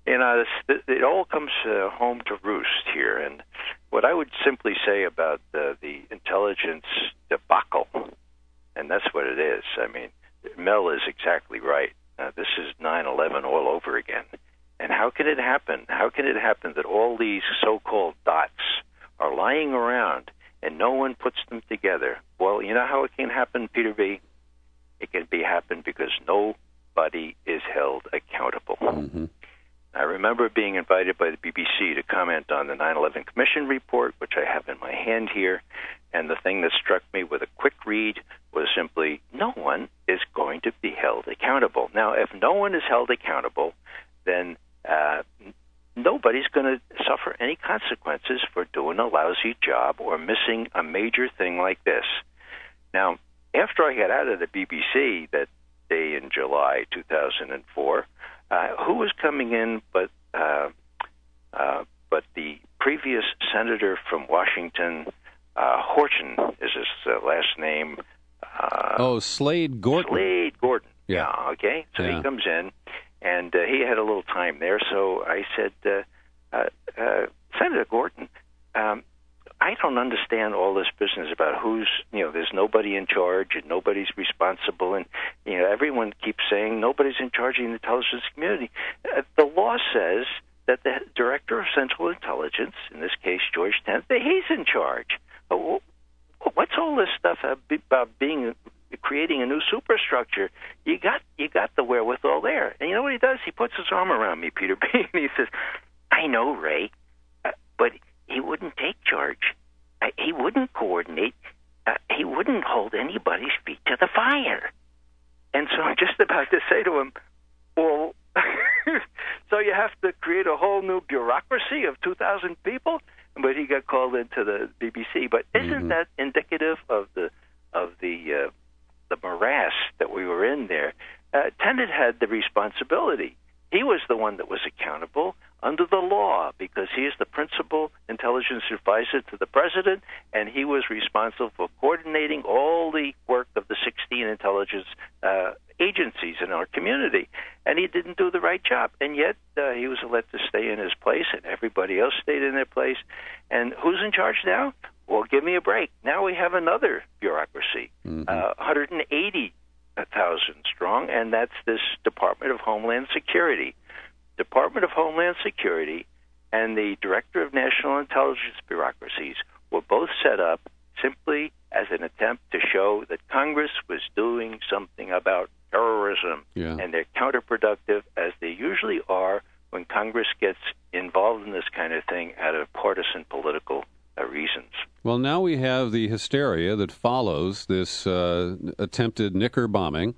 you know, this, it all comes uh, home to roost here. And what I would simply say about the, the intelligence debacle, and that's what it is. I mean, Mel is exactly right. Uh, this is 9/11 all over again. And how can it happen? How can it happen that all these so-called dots are lying around and no one puts them together. Well, you know how it can happen, Peter B? It can be happen because nobody is held accountable. Mm-hmm. I remember being invited by the BBC to comment on the 9 11 Commission report, which I have in my hand here. And the thing that struck me with a quick read was simply no one is going to be held accountable. Now, if no one is held accountable, then uh, nobody's going to suffer any consequences for doing a lousy job or missing a major thing like this. Now, after I got out of the BBC that day in July 2004, uh, who was coming in but uh, uh, but the previous senator from Washington, uh, Horton is his uh, last name. Uh, oh, Slade Gorton. Slade Gorton. Yeah. yeah okay. So yeah. he comes in and uh, he had a little time there. So I said, uh, uh, uh, Senator Gorton, um, I don't understand all this business about who's you know there's nobody in charge and nobody's responsible and you know everyone keeps saying nobody's in charge in the intelligence community. Uh, the law says that the director of central intelligence, in this case George Tenet, that he's in charge. Uh, what's all this stuff about being creating a new superstructure, you got you got the wherewithal there. And you know what he does? He puts his arm around me, Peter B, and he says, "I know, Ray, uh, but he wouldn't take charge. Uh, he wouldn't coordinate. Uh, he wouldn't hold anybody's feet to the fire." And so I'm just about to say to him, "Well." so you have to create a whole new bureaucracy of 2,000 people, but he got called into the BBC. But isn't mm-hmm. that indicative of the of the uh, the morass that we were in there, uh, Tenet had the responsibility. He was the one that was accountable under the law because he is the principal intelligence advisor to the president, and he was responsible for coordinating all the work of the 16 intelligence uh, agencies in our community. And he didn't do the right job, and yet uh, he was let to stay in his place, and everybody else stayed in their place. And who's in charge now? well, give me a break. Now we have another bureaucracy, Mhm. uh, 180,000 strong, and that's this Department of Homeland Security. Department of Homeland Security and the Director of National Intelligence Bureaucracies were both set up simply as an attempt to show that Congress was doing something about terrorism, Yeah. and they're counterproductive, as they usually are when Congress gets involved in this kind of thing out of partisan political uh, reasons. Well, now we have the hysteria that follows this uh, attempted Knicker bombing.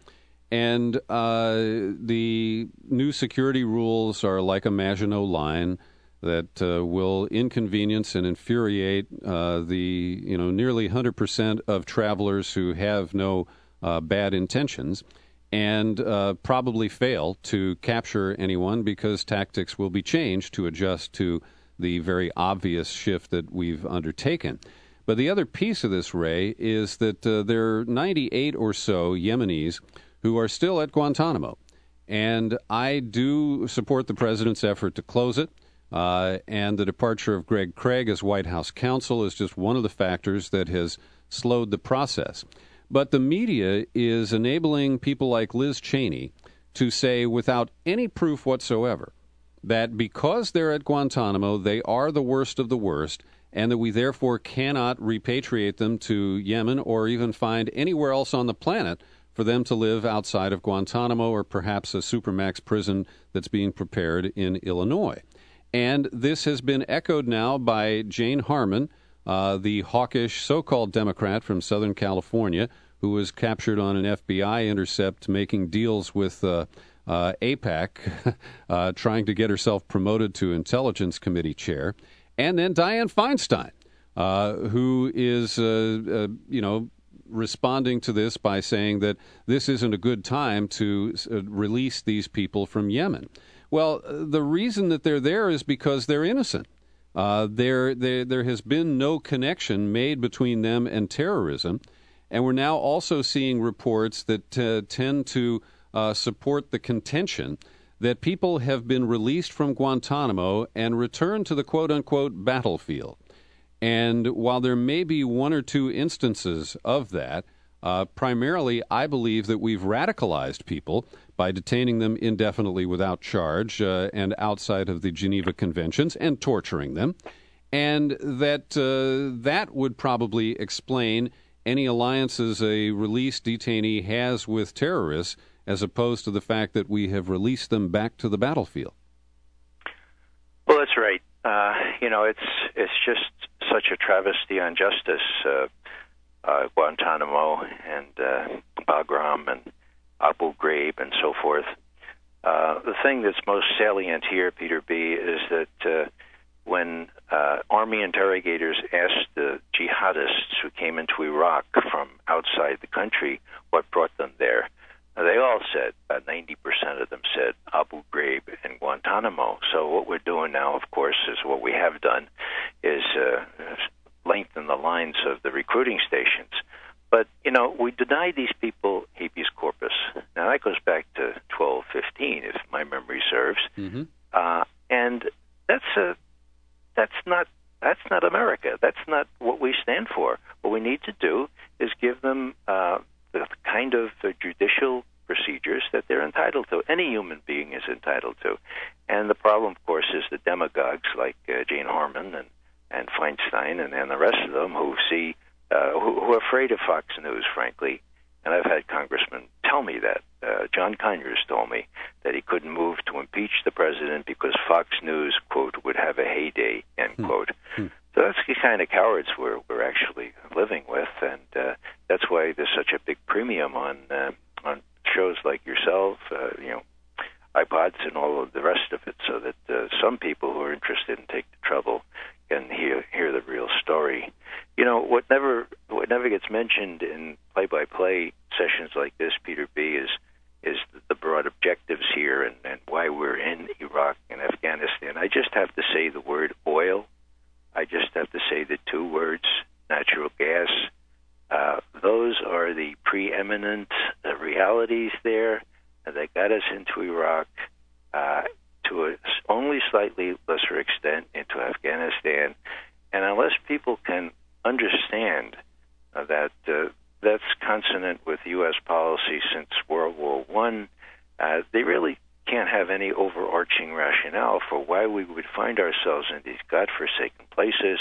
And uh, the new security rules are like a Maginot line that uh, will inconvenience and infuriate uh, the you know nearly 100% of travelers who have no uh, bad intentions and uh, probably fail to capture anyone because tactics will be changed to adjust to the very obvious shift that we've undertaken. But the other piece of this, Ray, is that uh, there are 98 or so Yemenis who are still at Guantanamo. And I do support the president's effort to close it. Uh, and the departure of Greg Craig as White House counsel is just one of the factors that has slowed the process. But the media is enabling people like Liz Cheney to say, without any proof whatsoever, that because they're at Guantanamo, they are the worst of the worst, and that we therefore cannot repatriate them to Yemen or even find anywhere else on the planet for them to live outside of Guantanamo or perhaps a supermax prison that's being prepared in Illinois. And this has been echoed now by Jane Harman, uh, the hawkish so called Democrat from Southern California, who was captured on an FBI intercept making deals with. Uh, uh, AIPAC, uh, trying to get herself promoted to Intelligence Committee chair, and then Dianne Feinstein, uh, who is, uh, you know, responding to this by saying that this isn't a good time to uh, release these people from Yemen. Well, the reason that they're there is because they're innocent. Uh, there, there, there has been no connection made between them and terrorism, and we're now also seeing reports that uh, tend to uh, support the contention that people have been released from Guantanamo and returned to the quote unquote battlefield. And while there may be one or two instances of that, uh, primarily I believe that we've radicalized people by detaining them indefinitely without charge uh, and outside of the Geneva Conventions and torturing them. And that uh, that would probably explain any alliances a released detainee has with terrorists as opposed to the fact that we have released them back to the battlefield. Well, that's right. Uh, you know, it's it's just such a travesty on justice. Uh, uh, Guantanamo and uh, Bagram and Abu Ghraib and so forth. Uh, the thing that's most salient here, Peter B., is that uh, when uh, army interrogators asked the jihadists who came into Iraq from outside the country what brought them there, they all said, about 90% of them said Abu Ghraib and Guantanamo. So what we're doing now, of course, is what we have done, is uh, lengthen the lines of the recruiting stations. But, you know, we deny these people habeas corpus. Now, that goes back to 1215, if my memory serves. Mm-hmm. Uh, and that's a, that's not that's not America. That's not what we stand for. What we need to do is give them uh, the kind of uh, judicial procedures that they're entitled to. Any human being is entitled to. And the problem, of course, is the demagogues like uh, Jane Harman and and Feinstein and, and the rest of them who see uh, who, who are afraid of Fox News, frankly. And I've had congressmen tell me that. Uh, John Conyers told me that he couldn't move to impeach the president because Fox News, quote, would have a heyday, end quote. So that's the kind of cowards we're, we're actually living with. And uh, that's why there's such a big premium on, uh, on shows like yourself, uh, you know, iPods and all of the rest of it, so that uh, some people who are interested and take the trouble can hear hear the real story. You know what never what never gets mentioned in play by play sessions like this, Peter B, is is the broad objectives here and, and why we're in Iraq and Afghanistan. I just have to say the word oil. I just have to say the two words natural gas. Uh, those are the preeminent uh, realities there that got us into Iraq uh, to a only slightly lesser extent into Afghanistan. And unless people can understand uh, that uh, that's consonant with U.S. policy since World War One. Uh, they really can't have any overarching rationale for why we would find ourselves in these godforsaken places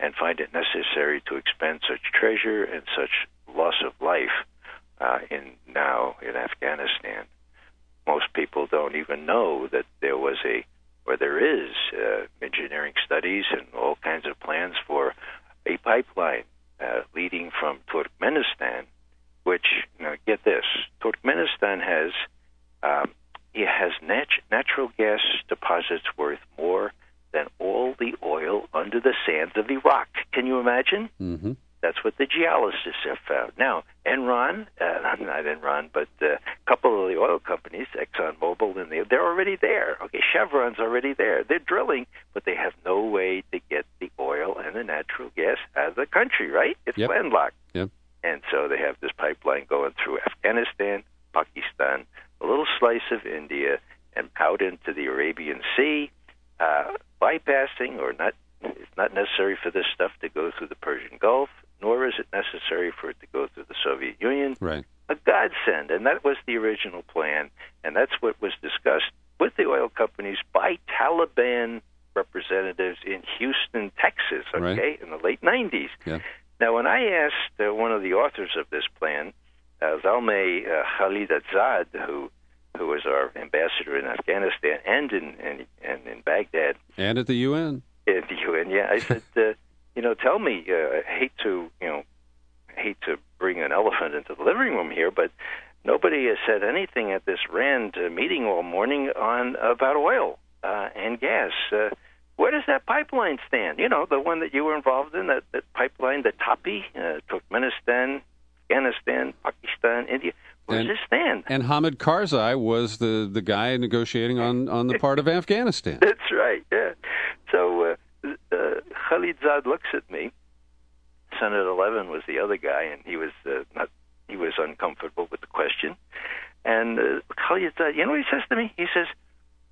and find it necessary to expend such treasure and such loss of life uh, in now in Afghanistan. Most people don't even know that there was a or there is uh, engineering studies and all kinds of plans for a pipeline uh, leading from Turkmenistan, which you know, get this, Turkmenistan has um, it has nat- natural gas deposits worth more than all the oil under the sands of Iraq. Can you imagine? Mm-hmm. That's what the geologists have found. Now, Enron, uh, not Enron, but uh, a couple of the oil companies, ExxonMobil, and they, they're already there. Okay, Chevron's already there. They're drilling, but they have no way to get the oil and the natural gas out of the country, right? It's Yep. landlocked. Yep. And so they have this pipeline going through Afghanistan, Pakistan, a little slice of India, and out into the Arabian Sea, uh, bypassing or not. It's not necessary for this stuff to go through the Persian Gulf, nor is it necessary for it to go through the Soviet Union. Right. A godsend, and that was the original plan, and that's what was discussed with the oil companies by Taliban representatives in Houston, Texas, Right. okay, in the late 90s. Yeah. Now, when I asked uh, one of the authors of this plan, uh, Zalmay uh, Khalilzad, who who was our ambassador in Afghanistan and in and, and in Baghdad And at the UN. at the UN, yeah, I said, uh, you know, tell me, uh, I hate to, you know, hate to bring an elephant into the living room here, but nobody has said anything at this RAND uh, meeting all morning on about oil uh, and gas. Uh, where does that pipeline stand? You know, the one that you were involved in, that, that pipeline, the TAPI, uh, Turkmenistan, Afghanistan, Pakistan, India. Where And- does it stand? And Hamid Karzai was the, the guy negotiating on, on the part of Afghanistan. That's right. Yeah. So uh, uh, Khalilzad looks at me. Senate 11 was the other guy, and he was uh, not. He was uncomfortable with the question. And uh, Khalilzad, you know what he says to me? He says,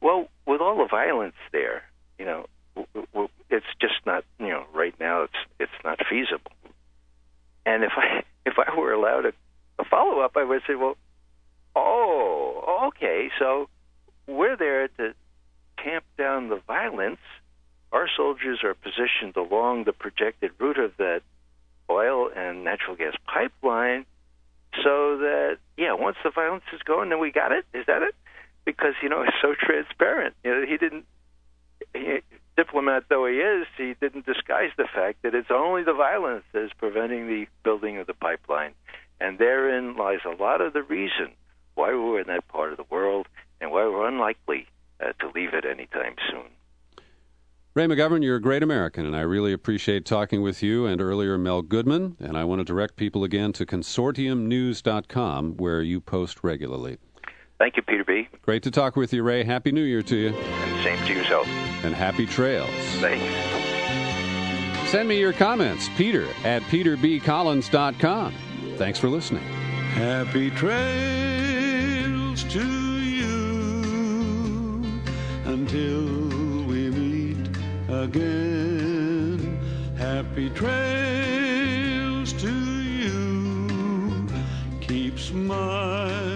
"Well, with all the violence there, you know, w- w- it's just not. You know, right now it's it's not feasible." And if I if I were allowed a, a follow up, I would say, "Well, oh, okay, so we're there to tamp down the violence, our soldiers are positioned along the projected route of that oil and natural gas pipeline so that, yeah, once the violence is going, then we got it? Is that it? Because, you know, it's so transparent. You know, he didn't, he, diplomat though he is, he didn't disguise the fact that it's only the violence that is preventing the building of the pipeline. And therein lies a lot of the reason why we're in that part of the world and why we're unlikely uh, to leave it anytime soon. Ray McGovern, you're a great American, and I really appreciate talking with you and earlier Mel Goodman. And I want to direct people again to consortiumnews.com, where you post regularly. Thank you, Peter B. Great to talk with you, Ray. Happy New Year to you, And same to yourself. and happy trails. Thanks. Send me your comments, peter at peterbcollins.com. Thanks for listening. Happy trails to you until we meet again. Happy trails to you. Keep smiling